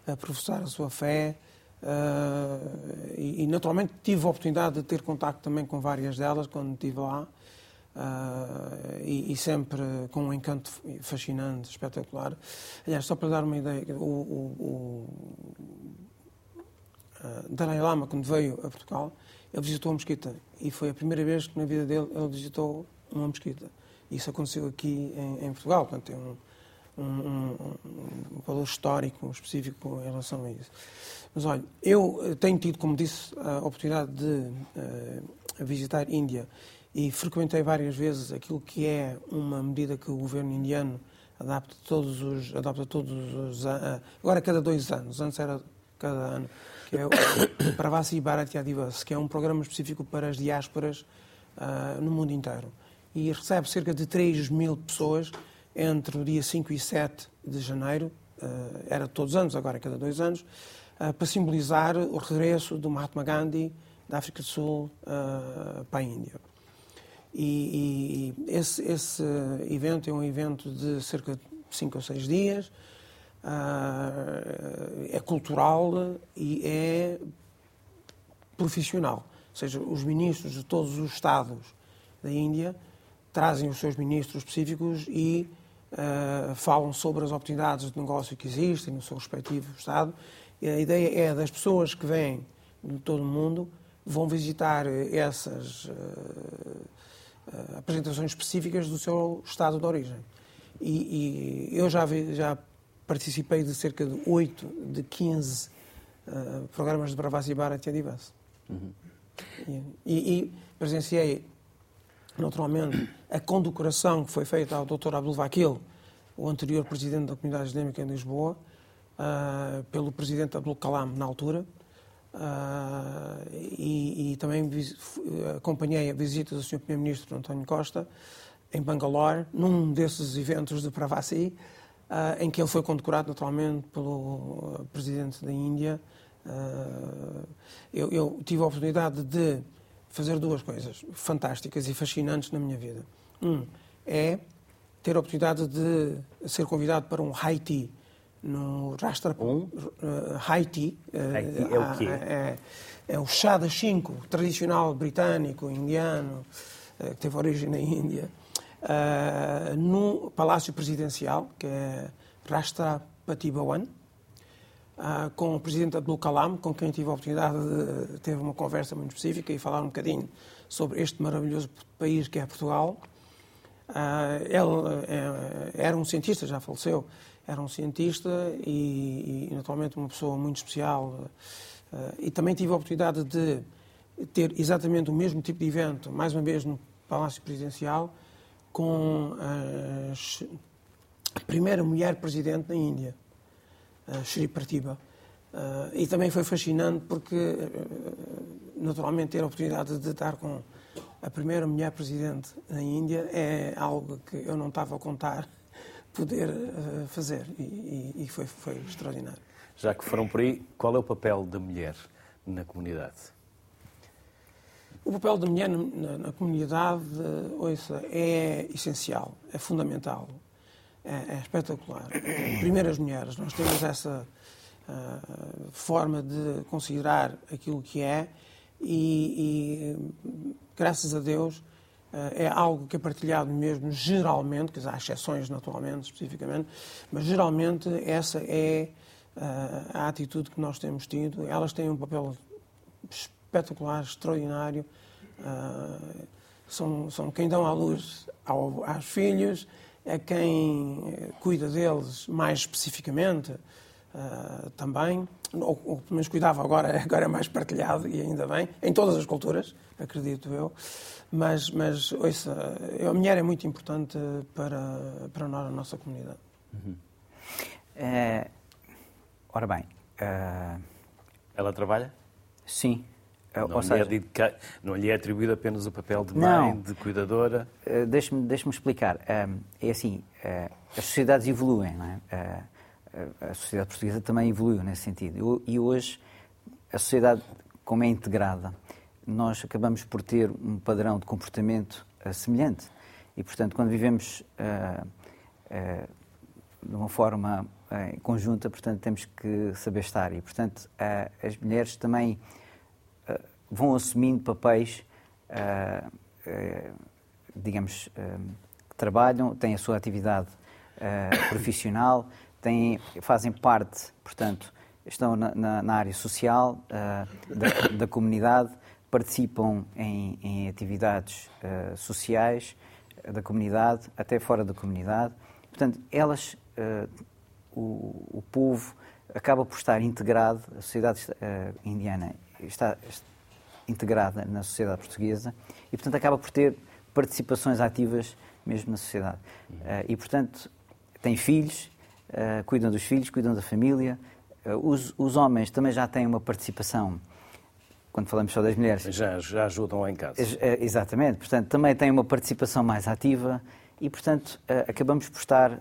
S3: a professar a sua fé. Uh, e, e, naturalmente tive a oportunidade de ter contato também com várias delas quando estive lá. Uh, e, e, sempre com um encanto fascinante, espetacular. Aliás, só para dar uma ideia, o, o, o Dalai Lama, quando veio a Portugal, ele visitou uma mesquita e foi a primeira vez que na vida dele ele visitou uma mesquita. Isso aconteceu aqui em, em Portugal, portanto, tem um, um, um, um, valor histórico específico em relação a isso. Mas olha, eu tenho tido, como disse, a oportunidade de uh, visitar Índia e frequentei várias vezes aquilo que é uma medida que o governo indiano adapta todos os adapta todos os agora cada dois anos antes era cada ano que é o Pravasi Bharatiya Divas que é um programa específico para as diásporas uh, no mundo inteiro. E recebe cerca de 3 mil pessoas entre o dia 5 e 7 de janeiro uh, era todos os anos agora é cada dois anos uh, para simbolizar o regresso do Mahatma Gandhi da África do Sul para a Índia. E, e esse, esse, evento é um evento de cerca de cinco ou seis dias, é cultural e é profissional. Ou seja, os ministros de todos os Estados da Índia trazem os seus ministros específicos e uh, falam sobre as oportunidades de negócio que existem no seu respectivo Estado. E a ideia é das pessoas que vêm de todo o mundo vão visitar essas uh, uh, apresentações específicas do seu estado de origem. E, e eu já, vi, já participei de cerca de 8 de 15 uh, programas de Bravasi Bharat Adivas. Uhum. E, e, presenciei, naturalmente, a condecoração que foi feita ao Dr. Abdul Vakil, o anterior presidente da Comunidade Islâmica em Lisboa, uh, pelo presidente Abdul Kalam, na altura, Uh, e, e, também acompanhei a visita do Sr. Primeiro-Ministro António Costa em Bangalore, num desses eventos de Pravasi, uh, em que ele foi condecorado naturalmente pelo Presidente da Índia. Uh, eu, eu, tive a oportunidade de fazer duas coisas fantásticas e fascinantes na minha vida. Um é ter a oportunidade de ser convidado para um Haiti no Rastra
S1: um?
S3: uh,
S1: é o quê?
S3: É, é, o chá das cinco, tradicional britânico, indiano, que teve origem na Índia, uh, no Palácio Presidencial, que é Rashtrapati Bhavan, Uh, com o presidente Abdul Kalam, com quem tive a oportunidade de ter uma conversa muito específica e falar um bocadinho sobre este maravilhoso país que é Portugal. Uh, ele era um cientista, já faleceu, era um cientista e, e naturalmente uma pessoa muito especial. Uh, e também tive a oportunidade de ter exatamente o mesmo tipo de evento, mais uma vez no Palácio Presidencial, com a primeira mulher presidente na Índia, Shri Pratibha. Uh, e também foi fascinante porque, uh, naturalmente, ter a oportunidade de estar com a primeira mulher presidente na Índia é algo que eu não estava a contar poder uh, fazer e, e foi, foi extraordinário.
S1: Já que foram por aí, qual é o papel da mulher na comunidade?
S3: O papel da mulher na, na comunidade, ouça, é essencial, é fundamental, é, é espetacular. Primeiro as mulheres, nós temos essa uh, forma de considerar aquilo que é e, e graças a Deus, eh, é algo que é partilhado mesmo geralmente, quer dizer, há exceções naturalmente, especificamente, mas geralmente essa é eh, a atitude que nós temos tido. Elas têm um papel espetacular, extraordinário, eh, são, são quem dão à luz ao, aos filhos, é quem cuida deles mais especificamente uh, também, ou, ou pelo menos cuidava, agora, agora é mais partilhado e ainda bem, em todas as culturas, acredito eu. Mas, mas ouça, a mulher é muito importante para, para nós, a nossa comunidade. Uhum.
S2: É, ora bem. Uh...
S1: Ela trabalha?
S2: Sim.
S1: Não, lhe é dedica... não lhe é atribuído apenas o papel de mãe, não. de cuidadora?
S2: Uh, Deixe-me deixe explicar. Uh, é assim, uh, as sociedades evoluem, não é? a sociedade portuguesa também evoluiu nesse sentido. E hoje, a sociedade, como é integrada, nós acabamos por ter um padrão de comportamento semelhante. E, portanto, quando vivemos de uma forma conjunta, portanto, temos que saber estar. E, portanto, as mulheres também vão assumindo papéis, digamos, que trabalham, têm a sua atividade profissional, têm, fazem parte, portanto, estão na, na, na área social uh, da, da, comunidade, participam em, em atividades uh, sociais da comunidade, até fora da comunidade. Portanto, elas, uh, o, o, povo, acaba por estar integrado, a sociedade indiana está integrada na sociedade portuguesa e, portanto, acaba por ter participações ativas mesmo na sociedade. e, portanto, tem filhos, uh, cuidam dos filhos, cuidam da família. Uh, os, os, homens também já têm uma participação, quando falamos só das mulheres.
S1: Já, já ajudam lá em casa.
S2: Exatamente, portanto, também têm uma participação mais ativa e, portanto, acabamos por estar,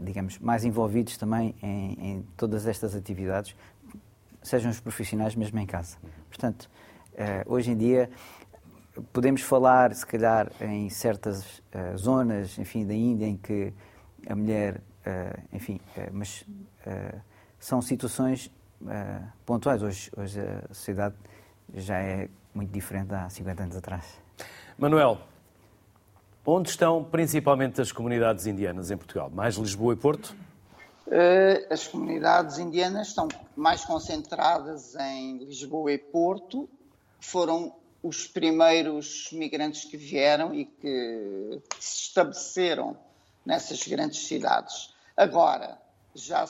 S2: digamos, mais envolvidos também em, em, todas estas atividades, sejam os profissionais mesmo em casa. Portanto, hoje em dia podemos falar, se calhar, em certas zonas, enfim, da Índia em que a mulher Uh, enfim, uh, mas uh, são situações pontuais. Hoje, hoje a sociedade já é muito diferente há 50 anos atrás.
S1: Manuel, onde estão principalmente as comunidades indianas em Portugal? Mais Lisboa e Porto?
S4: As comunidades indianas estão mais concentradas em Lisboa e Porto. Foram os primeiros migrantes que vieram e que se estabeleceram nessas grandes cidades. Agora, já,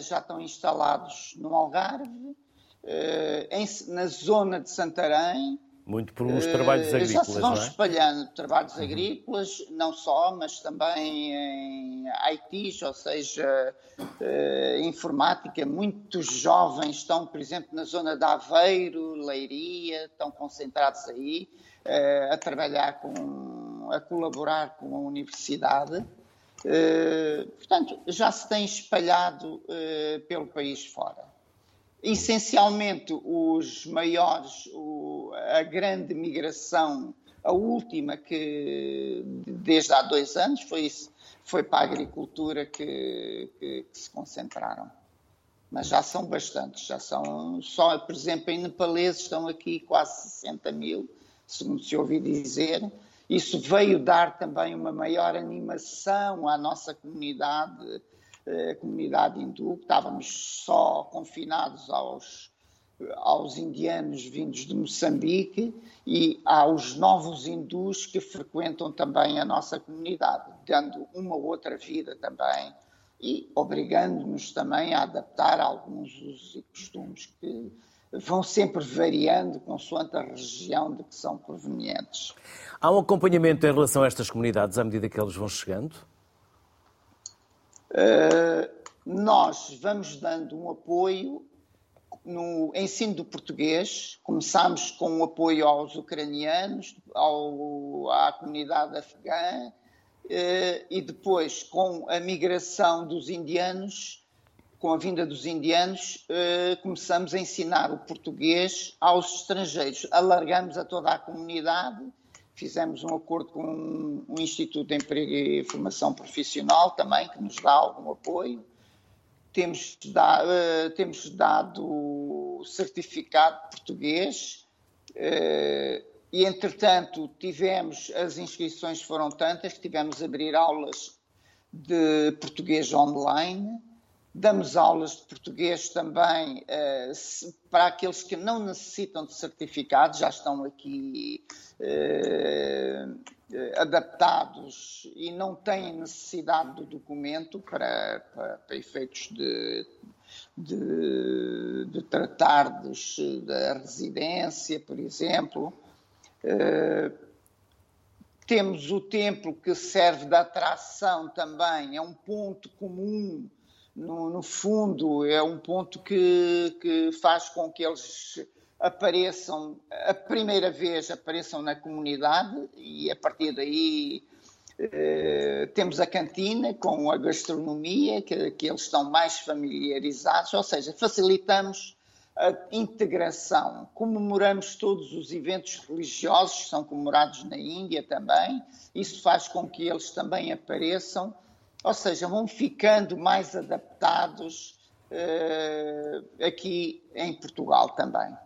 S4: já estão instalados no Algarve, eh, em, na zona de Santarém.
S1: Muito por uns trabalhos agrícolas,
S4: Já se vão
S1: é?
S4: espalhando trabalhos uhum. agrícolas, não só, mas também em ITs, ou seja, uh, informática. Muitos jovens estão, por exemplo, na zona de Aveiro, Leiria, estão concentrados aí, uh, a trabalhar com, a colaborar com a universidade. Eh, portanto, já se tem espalhado uh, pelo país fora. Essencialmente, os maiores, o, a grande migração, a última que desde há dois anos foi, isso, foi para a agricultura que, que, que se concentraram. Mas já são bastantes, já são só, por exemplo, em nepaleses estão aqui quase 60 mil, segundo se ouvi dizer, isso veio dar também uma maior animação à nossa comunidade, a eh, comunidade hindu, estávamos só confinados aos, aos indianos vindos de Moçambique e aos novos hindus que frequentam também a nossa comunidade, dando uma outra vida também e obrigando-nos também a adaptar alguns usos e costumes que vão sempre variando consoante a região de que são provenientes.
S1: Há um acompanhamento em relação a estas comunidades à medida que eles vão chegando?
S4: Uh, nós vamos dando um apoio no ensino do português. Começámos com o um apoio aos ucranianos, ao, à comunidade afegã e depois, com a migração dos indianos, com a vinda dos indianos, começamos a ensinar o português aos estrangeiros. Alargamos a toda a comunidade, fizemos um acordo com um Instituto de Emprego e Formação Profissional também, que nos dá algum apoio. Temos, da, temos dado certificado português e, entretanto, tivemos, as inscrições foram tantas que tivemos a abrir aulas de português online. Damos aulas de português também uh, para aqueles que não necessitam de certificado, já estão aqui uh, adaptados e não têm necessidade do documento para, para, para efeitos de, de, de tratar dos, da residência, por exemplo. Uh, temos o templo que serve de atração também, é um ponto comum, no, no fundo, é um ponto que, que, faz com que eles apareçam, a primeira vez apareçam na comunidade e a partir daí uh, temos a cantina com a gastronomia, que, que eles estão mais familiarizados, ou seja, facilitamos a integração. Comemoramos todos os eventos religiosos, são comemorados na Índia também, isso faz com que eles também apareçam, ou seja, vão ficando mais adaptados uh, aqui em Portugal também.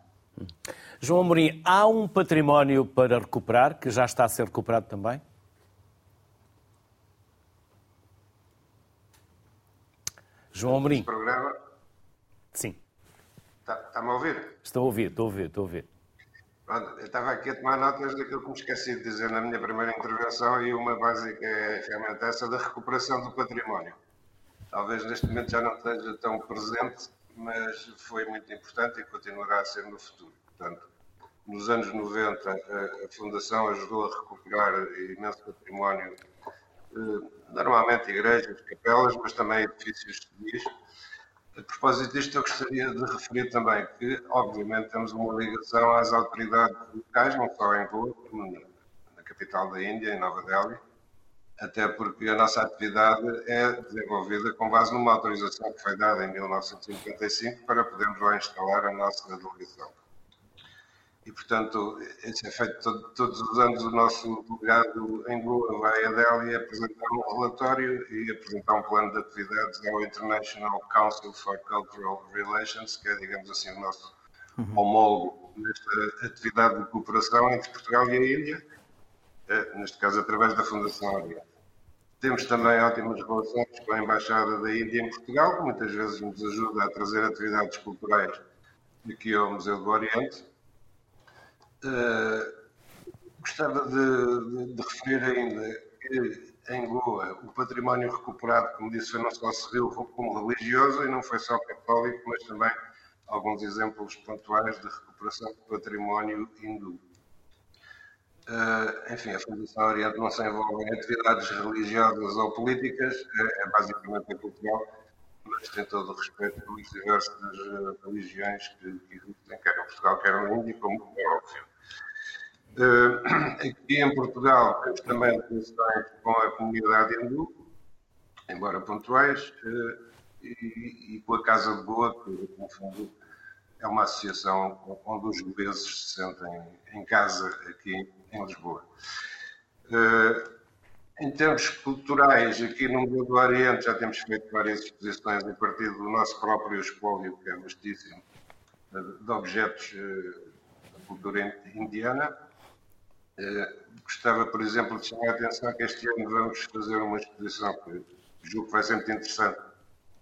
S1: João Amorim, há um património para recuperar, que já está a ser recuperado também? João Amorim.
S5: programa?
S1: Sim.
S5: Está-me tá a ouvir?
S1: Estou a ouvir, estou a ouvir, estou a ouvir.
S5: Eu estava aqui a tomar notas daquilo que me esqueci de dizer na minha primeira intervenção e uma básica é realmente essa da recuperação do património. Talvez neste momento já não esteja tão presente, mas foi muito importante e continuará a ser no futuro. Portanto, nos anos 90, a Fundação ajudou a recuperar imenso património, eh, normalmente igrejas, capelas, mas também edifícios civis a propósito disto, eu gostaria de referir também que, obviamente, temos uma ligação às autoridades locais, não só em Goa, como na capital da Índia, em Nova Delhi, até porque a nossa atividade é desenvolvida com base numa autorização que foi dada em 1955 para podermos lá instalar a nossa delegação e, portanto, isso é feito todo, todos os anos. O nosso delegado em Goa vai a Delhi apresentar um relatório e apresentar um plano de atividades ao International Council for Cultural Relations, que é, digamos assim, o nosso uhum. homólogo nesta atividade de cooperação entre Portugal e a Índia, eh, neste caso através da Fundação Oriente. Temos também ótimas relações com a Embaixada da Índia em Portugal, que muitas vezes nos ajuda a trazer atividades culturais aqui ao Museu do Oriente Uh, gostava de, de, de, referir ainda que em Goa o património recuperado, como disse, foi não só civil como religioso e não foi só católico, mas também alguns exemplos pontuais de recuperação de património hindu. Uh, enfim, a Fundação Oriente não se envolve em atividades religiosas ou políticas, é, é basicamente cultural, mas tem todo o respeito pelas diversas religiões que, que existem, quer em Portugal, quer na Índia, como é óbvio. Uh, aqui em Portugal temos também relações com a comunidade hindu, embora pontuais, uh, e, e, com a Casa de Boa, que no fundo é uma associação onde os gobeses se sentem em casa aqui em Lisboa. Em termos culturais, aqui no Museu do Oriente já temos feito várias exposições a partir do nosso próprio espólio, que é vastíssimo, de objetos da cultura indiana. Eh, gostava, por exemplo, de chamar a atenção que este ano vamos fazer uma exposição que julgo que vai ser muito interessante,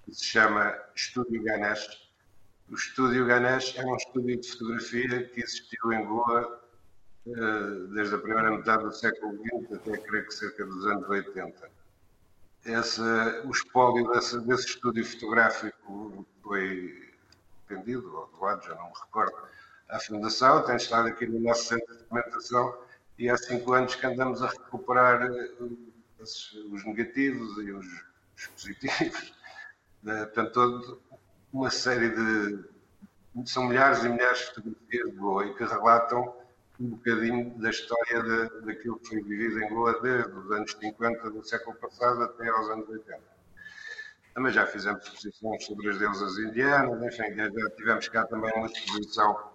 S5: que se chama Estúdio Ganesh. O Estúdio Ganesh é um estúdio de fotografia que existiu em Goa eh, desde a primeira metade do século XX até creio que cerca dos anos 80. Esse, o espólio desse, desse estúdio fotográfico foi vendido ou doado, já não me recordo, à Fundação, tem estado aqui no nosso centro de documentação e há cinco anos que andamos a recuperar eh, os negativos e os, os positivos. Né? Portanto, uma série de. São milhares e milhares de fotografias de Goa e que relatam um bocadinho da história de, daquilo que foi vivido em Goa desde os anos 50 do século passado até aos anos 80. Também já fizemos exposições sobre as deusas indianas, enfim, já tivemos cá também uma exposição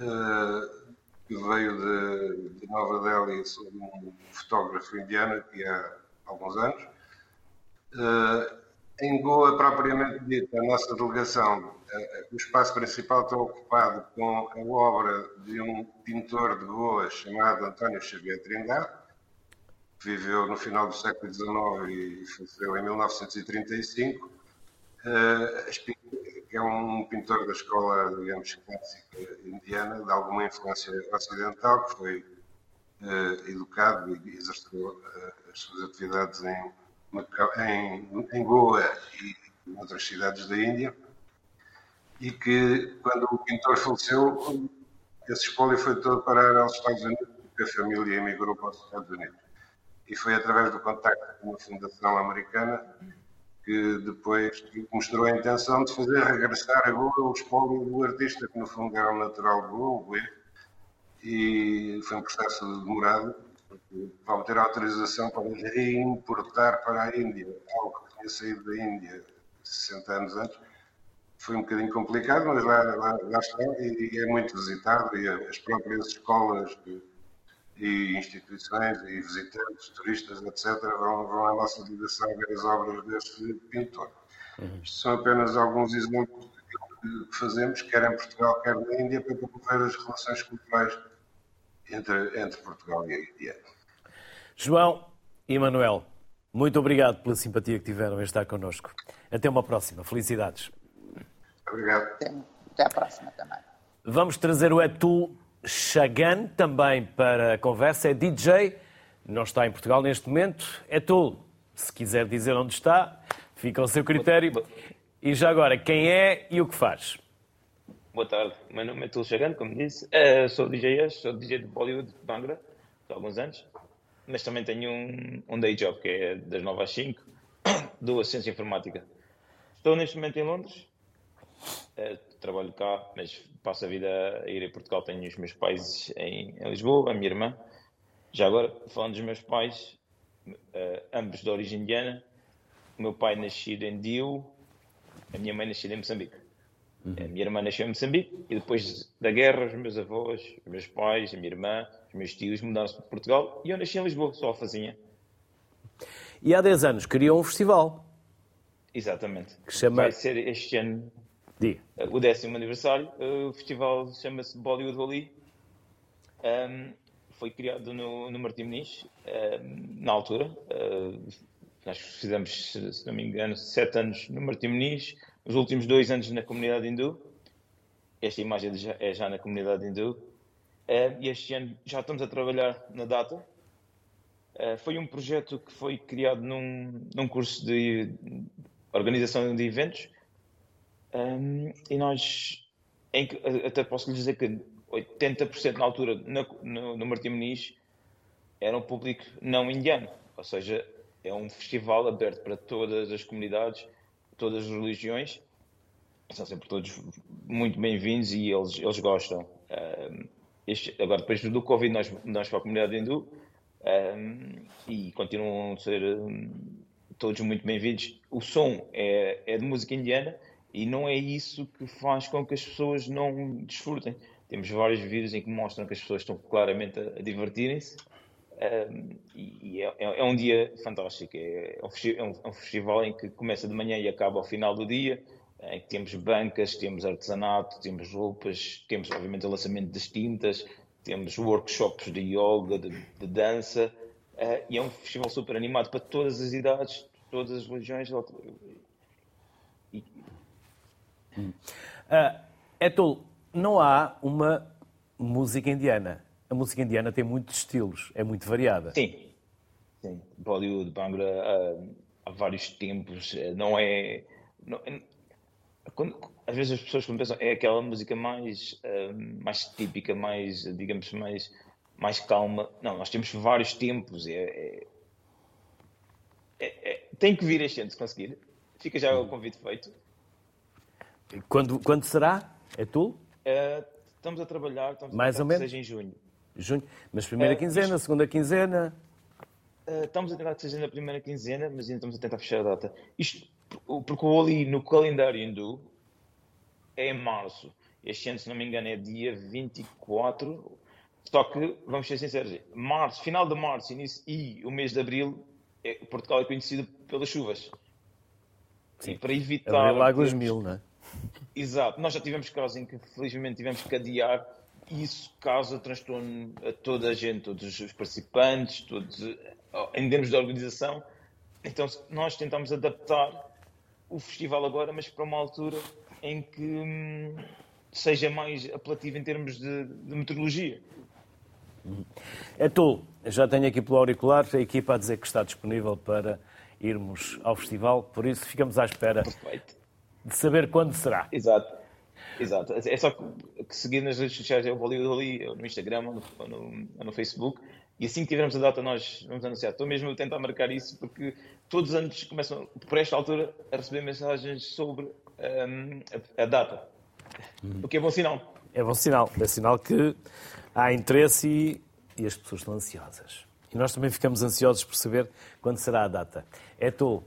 S5: uh, que veio de, de, Nova Delhi um fotógrafo indiano que há alguns anos. Uh, em Goa, propriamente dita, a nossa delegação, uh, o espaço principal está ocupado com a obra de um pintor de Goa chamado António Xavier Trindade, que viveu no final do século XIX e faleceu em 1935. Uh, é um pintor da escola, digamos, clássica indiana, de alguma influência ocidental, que foi uh, educado e exerceu uh, as suas atividades em, em, em Goa e em outras cidades da Índia, e que, quando o pintor faleceu, esse espólio foi todo parar aos Estados Unidos, porque a família emigrou para os Estados Unidos. E foi através do contacto com uma fundação americana que depois mostrou a intenção de fazer regressar a Goa o espólio do artista, que no fundo era o natural de Goa, o e foi um processo demorado, porque para obter autorização para reimportar para a Índia algo que tinha saído da Índia 60 anos antes, foi um bocadinho complicado, mas lá, lá, lá está, e, e, é muito visitado, e as próprias escolas e instituições e visitantes, turistas, etc., vão, vão à nossa delegação ver as obras deste pintor. Uhum. Isto são apenas alguns exemplos daquilo que fazemos, quer em Portugal, quer na Índia, para promover as relações culturais entre, entre Portugal e a Índia.
S1: João e Manuel, muito obrigado pela simpatia que tiveram em estar connosco. Até uma próxima. Felicidades.
S5: Obrigado.
S4: Até, até à próxima também.
S1: Vamos trazer o Etul Chagan também para a conversa. É DJ, não está em Portugal neste momento. É tu, se quiser dizer onde está, fica ao seu critério. E já agora, quem é e o que faz?
S6: Boa tarde, meu nome é Tul Chagan, como disse. Uh, sou DJ, sou DJ de Bollywood de Bangra, há alguns anos. Mas também tenho um, um day job, que é das 9 às 5, do Ciência Informática. Estou neste momento em Londres. Uh, trabalho cá, mas passo a vida a ir a Portugal. Tenho os meus pais em, em Lisboa, a minha irmã. Já agora, falando dos meus pais, uh, ambos de origem indiana. O meu pai nascido em Dio, a minha mãe nascida em Moçambique. Uhum. A minha irmã nasceu em Moçambique e depois da guerra, os meus avós, os meus pais, a minha irmã, os meus tios mudaram-se para Portugal e eu nasci em Lisboa, só a fazinha.
S1: E há 10 anos criou um festival.
S6: Exatamente.
S1: Que chama...
S6: Vai ser este ano Diga. o décimo aniversário. O festival chama-se Bollywood Holi. Um, foi criado no, no Martim Muniz, um, na altura. Uh, nós fizemos, se não me engano, sete anos no Martim Muniz, os últimos dois anos na comunidade hindu. Esta imagem é já na comunidade hindu. Uh, e este ano já estamos a trabalhar na data. Uh, foi um projeto que foi criado num, num curso de organização de eventos um, e nós, em, até posso lhe dizer que 80% na altura no, no, no Martim Muniz era um público não indiano, ou seja, é um festival aberto para todas as comunidades, todas as religiões, são sempre todos muito bem-vindos e eles, eles gostam. Um, este, agora, depois do Covid, nós mudamos para a comunidade hindu um, e continuam a ser um, todos muito bem-vindos. O som é, é de música indiana, e não é isso que faz com que as pessoas não desfrutem. Temos vários vídeos em que mostram que as pessoas estão claramente a, a divertirem-se. Um, e é, é, é, um dia fantástico. É, é, um, é, um, festival em que começa de manhã e acaba ao final do dia. Em que temos bancas, temos artesanato, temos roupas, temos obviamente o lançamento das tintas, temos workshops de yoga, de, de dança. Uh, e é um festival super animado para todas as idades, todas as religiões. E,
S1: Uh, Etul, não há uma música indiana. A música indiana tem muitos estilos, é muito variada.
S6: Sim. Sim. Bollywood, Bhangra, uh, há vários tempos. Eh, não é. Não, é quando, às vezes as pessoas quando pensam é aquela música mais, uh, mais típica, mais, digamos, mais, mais calma. Não, nós temos vários tempos. É, é, é, é tem que vir este ano se conseguir. Fica já o convite feito.
S1: Quando, quando será? É tu?
S6: Uh, estamos a trabalhar, estamos a
S1: Mais ou menos?
S6: que seja em junho.
S1: Junho, mas primeira uh, quinzena, isto... segunda quinzena.
S6: Uh, estamos a tentar que seja na primeira quinzena, mas ainda estamos a tentar fechar a data. Isto, porque o ali no calendário hindu é em março. Este ano, se não me engano, é dia 24. Só que, vamos ser sinceros, março, final de março início, e o mês de abril, é, Portugal é conhecido pelas chuvas.
S1: Sim. E para evitar. Abril Águas Mil, não é?
S6: Exato. Nós já tivemos casos em que, felizmente, tivemos que adiar e isso causa transtorno a toda a gente, todos os participantes, todos, em termos de organização. Então, nós tentamos adaptar o festival agora, mas para uma altura em que hum, seja mais apelativo em termos de, de meteorologia.
S1: É tu, já tenho aqui pelo auricular a equipa a dizer que está disponível para irmos ao festival, por isso ficamos à espera Perfeito. De saber quando será.
S6: Exato. Exato. É só que, seguir nas redes sociais, eu vou ali, ali no Instagram ou no, no, no, Facebook, e assim que tivermos a data nós vamos anunciar. Estou mesmo a tentar marcar isso, porque todos os anos começam, por esta altura, a receber mensagens sobre um, a, a, data. Uhum. O que é bom sinal.
S1: É bom sinal. É sinal que há interesse e, e as pessoas estão ansiosas. E nós também ficamos ansiosos por saber quando será a data. É tu.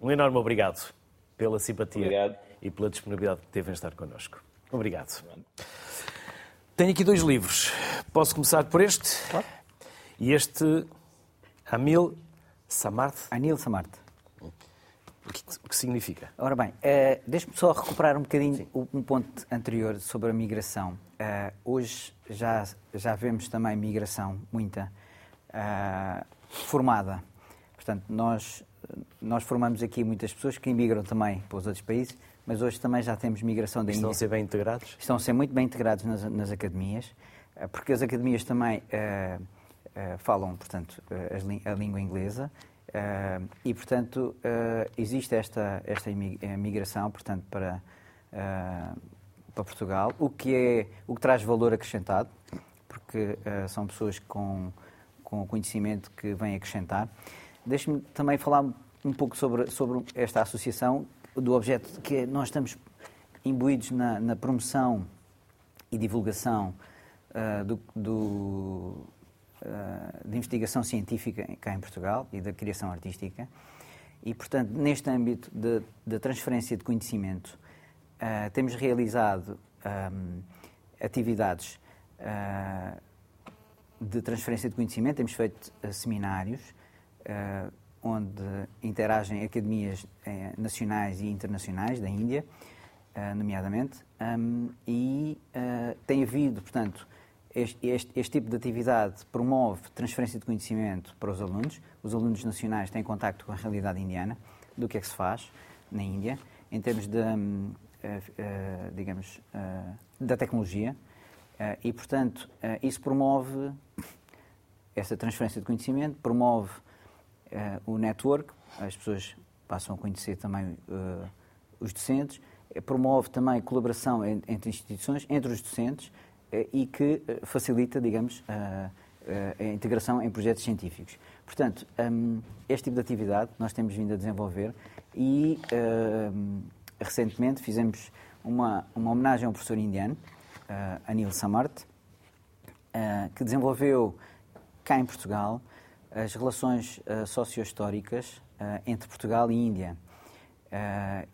S1: Um enorme obrigado pela simpatia obrigado. e pela disponibilidade que teve em estar connosco. Obrigado. Tenho aqui dois livros. Posso começar por este? Claro. E este, Amil Samart.
S2: Anil Samart.
S1: O que, o que significa?
S2: Ora bem, uh, deixe-me só recuperar um bocadinho Sim. um ponto anterior sobre a migração. Uh, hoje já, já vemos também migração, muita, uh, formada. Portanto, nós, nós formamos aqui muitas pessoas que imigram também para os outros países, mas hoje também já temos migração da Índia.
S1: Estão a ser bem integrados?
S2: Estão a ser muito bem integrados nas, nas academias, porque as academias também falam, portanto, a língua inglesa Uh, e, portanto, uh, existe esta, esta migração, portanto, para, uh, para Portugal, o que, é, o que traz valor acrescentado, porque são pessoas com, com conhecimento que vêm acrescentar. Deixe-me também falar um pouco sobre, sobre esta associação, do objeto que é, nós estamos imbuídos na, na promoção e divulgação do, do eh, de investigação científica cá em Portugal e da criação artística. E, portanto, neste âmbito da transferência de conhecimento, uh, temos realizado um, eh, atividades uh, de transferência de conhecimento, temos feito uh, onde interagem academias nacionais e internacionais da Índia, nomeadamente, um, e tem havido, portanto, este, este, este, tipo de atividade promove transferência de conhecimento para os alunos. Os alunos nacionais têm contacto com a realidade indiana, do que é que se faz na Índia, em termos de, uh, uh, digamos, uh, da tecnologia. e, portanto, isso promove essa transferência de conhecimento, promove o network, as pessoas passam a conhecer também os docentes, promove também colaboração entre instituições, entre os docentes, eh, e que eh, facilita, digamos, a, a integração em projetos científicos. Portanto, hum, este tipo de atividade nós temos vindo a desenvolver e hum, recentemente fizemos uma, uma homenagem a um professor indiano, uh, Anil Samart, uh, que desenvolveu cá em Portugal as relações uh, socio-históricas uh, entre Portugal e Índia.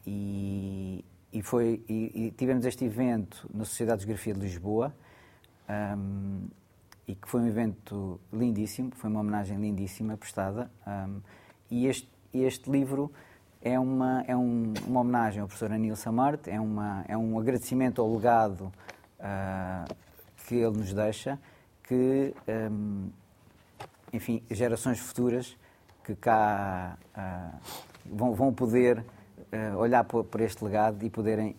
S2: e, e, foi, e, e, tivemos este evento na Sociedade de Geografia de Lisboa, um, e que foi um evento lindíssimo, foi uma homenagem lindíssima prestada. Um, e este, este livro é uma, é um, uma homenagem ao professor Anil Samart, é, uma, é um agradecimento ao legado uh, que ele nos deixa, que, um, enfim, gerações futuras que cá uh, vão, vão poder uh, olhar por, por, este legado e poderem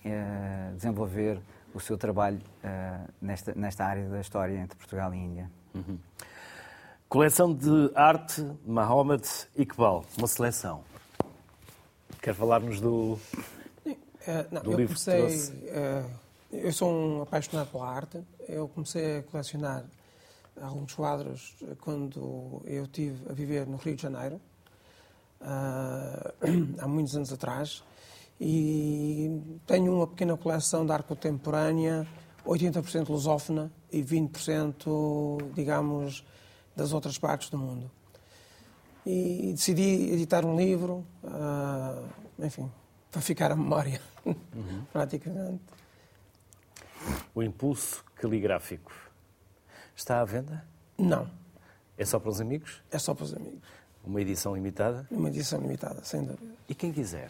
S2: desenvolver o seu trabalho uh, nesta, nesta área da história entre Portugal e Índia. Uhum.
S1: Coleção de arte Mohamed Iqbal, uma seleção. Quer falar-nos do,
S3: uh, não, do eu livro comecei, que trouxe? Uh, eu sou um apaixonado pela arte. Eu comecei a colecionar alguns quadros quando eu estive a viver no Rio de Janeiro, há muitos anos atrás e tenho uma pequena coleção de arte contemporânea 80% lusófona e 20%, digamos, das outras partes do mundo. E decidi editar um livro, uh, enfim, para ficar a memória, uhum. praticamente.
S1: O impulso caligráfico está à venda?
S3: Não.
S1: É só para os amigos?
S3: É só para os amigos.
S1: Uma edição limitada?
S3: Uma edição limitada, sem dúvida.
S1: E quem quiser?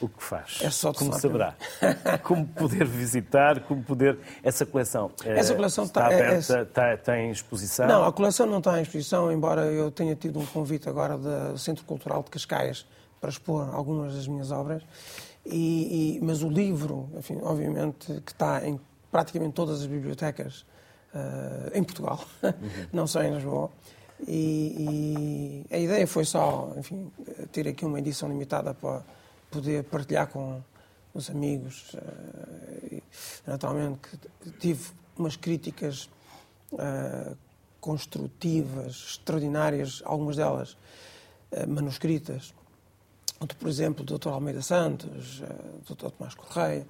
S1: O que faz?
S3: É só
S1: Como saberá? como poder visitar, como poder... Essa coleção
S3: eh, Essa coleção
S1: está, está aberta, é, é... Está, tem exposição?
S3: Não, a coleção não está em exposição, embora eu tenha tido um convite agora do Centro Cultural de Cascais para expor algumas das minhas obras. E, e, mas o livro, enfim, obviamente, que está em praticamente todas as bibliotecas em Portugal, uhum. não só em Lisboa. E, e, a ideia foi só, enfim, ter aqui uma edição limitada para poder partilhar com os amigos. Uh, naturalmente tive umas críticas uh, construtivas, extraordinárias, algumas delas uh, manuscritas, por exemplo, do Dr. Almeida Santos, do Dr. Tomás Correia,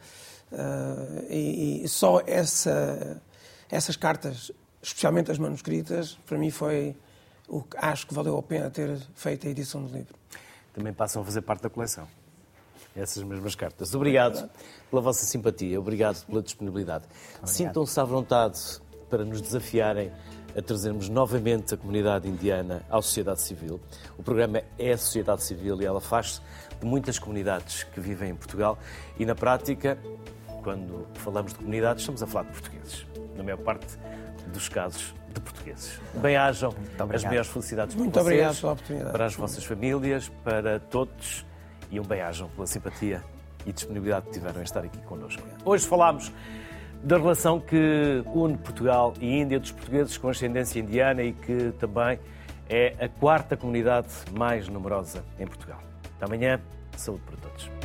S3: e, e, só essa, essas cartas, especialmente as manuscritas, para mim foi o que acho que valeu a pena ter feito a edição do livro.
S1: Também passam a fazer parte da coleção essas mesmas cartas. Obrigado pela vossa simpatia, obrigado pela disponibilidade. Sintam-se à vontade para nos desafiarem a trazermos novamente a comunidade indiana à sociedade civil. O programa é a sociedade civil e ela faz-se de muitas comunidades que vivem em Portugal e, na prática, quando falamos de comunidades, estamos a falar de portugueses. Na maior parte dos casos, de portugueses. Bem-ajam as maiores felicidades para
S3: Muito
S1: vocês,
S3: obrigado pela oportunidade.
S1: para as vossas famílias, para todos e um bem-ajam pela simpatia e disponibilidade que tiveram em estar aqui connosco. Hoje falámos da relação que une Portugal e Índia, dos portugueses com ascendência indiana e que também é a quarta comunidade mais numerosa em Portugal. Até amanhã, saúde para todos.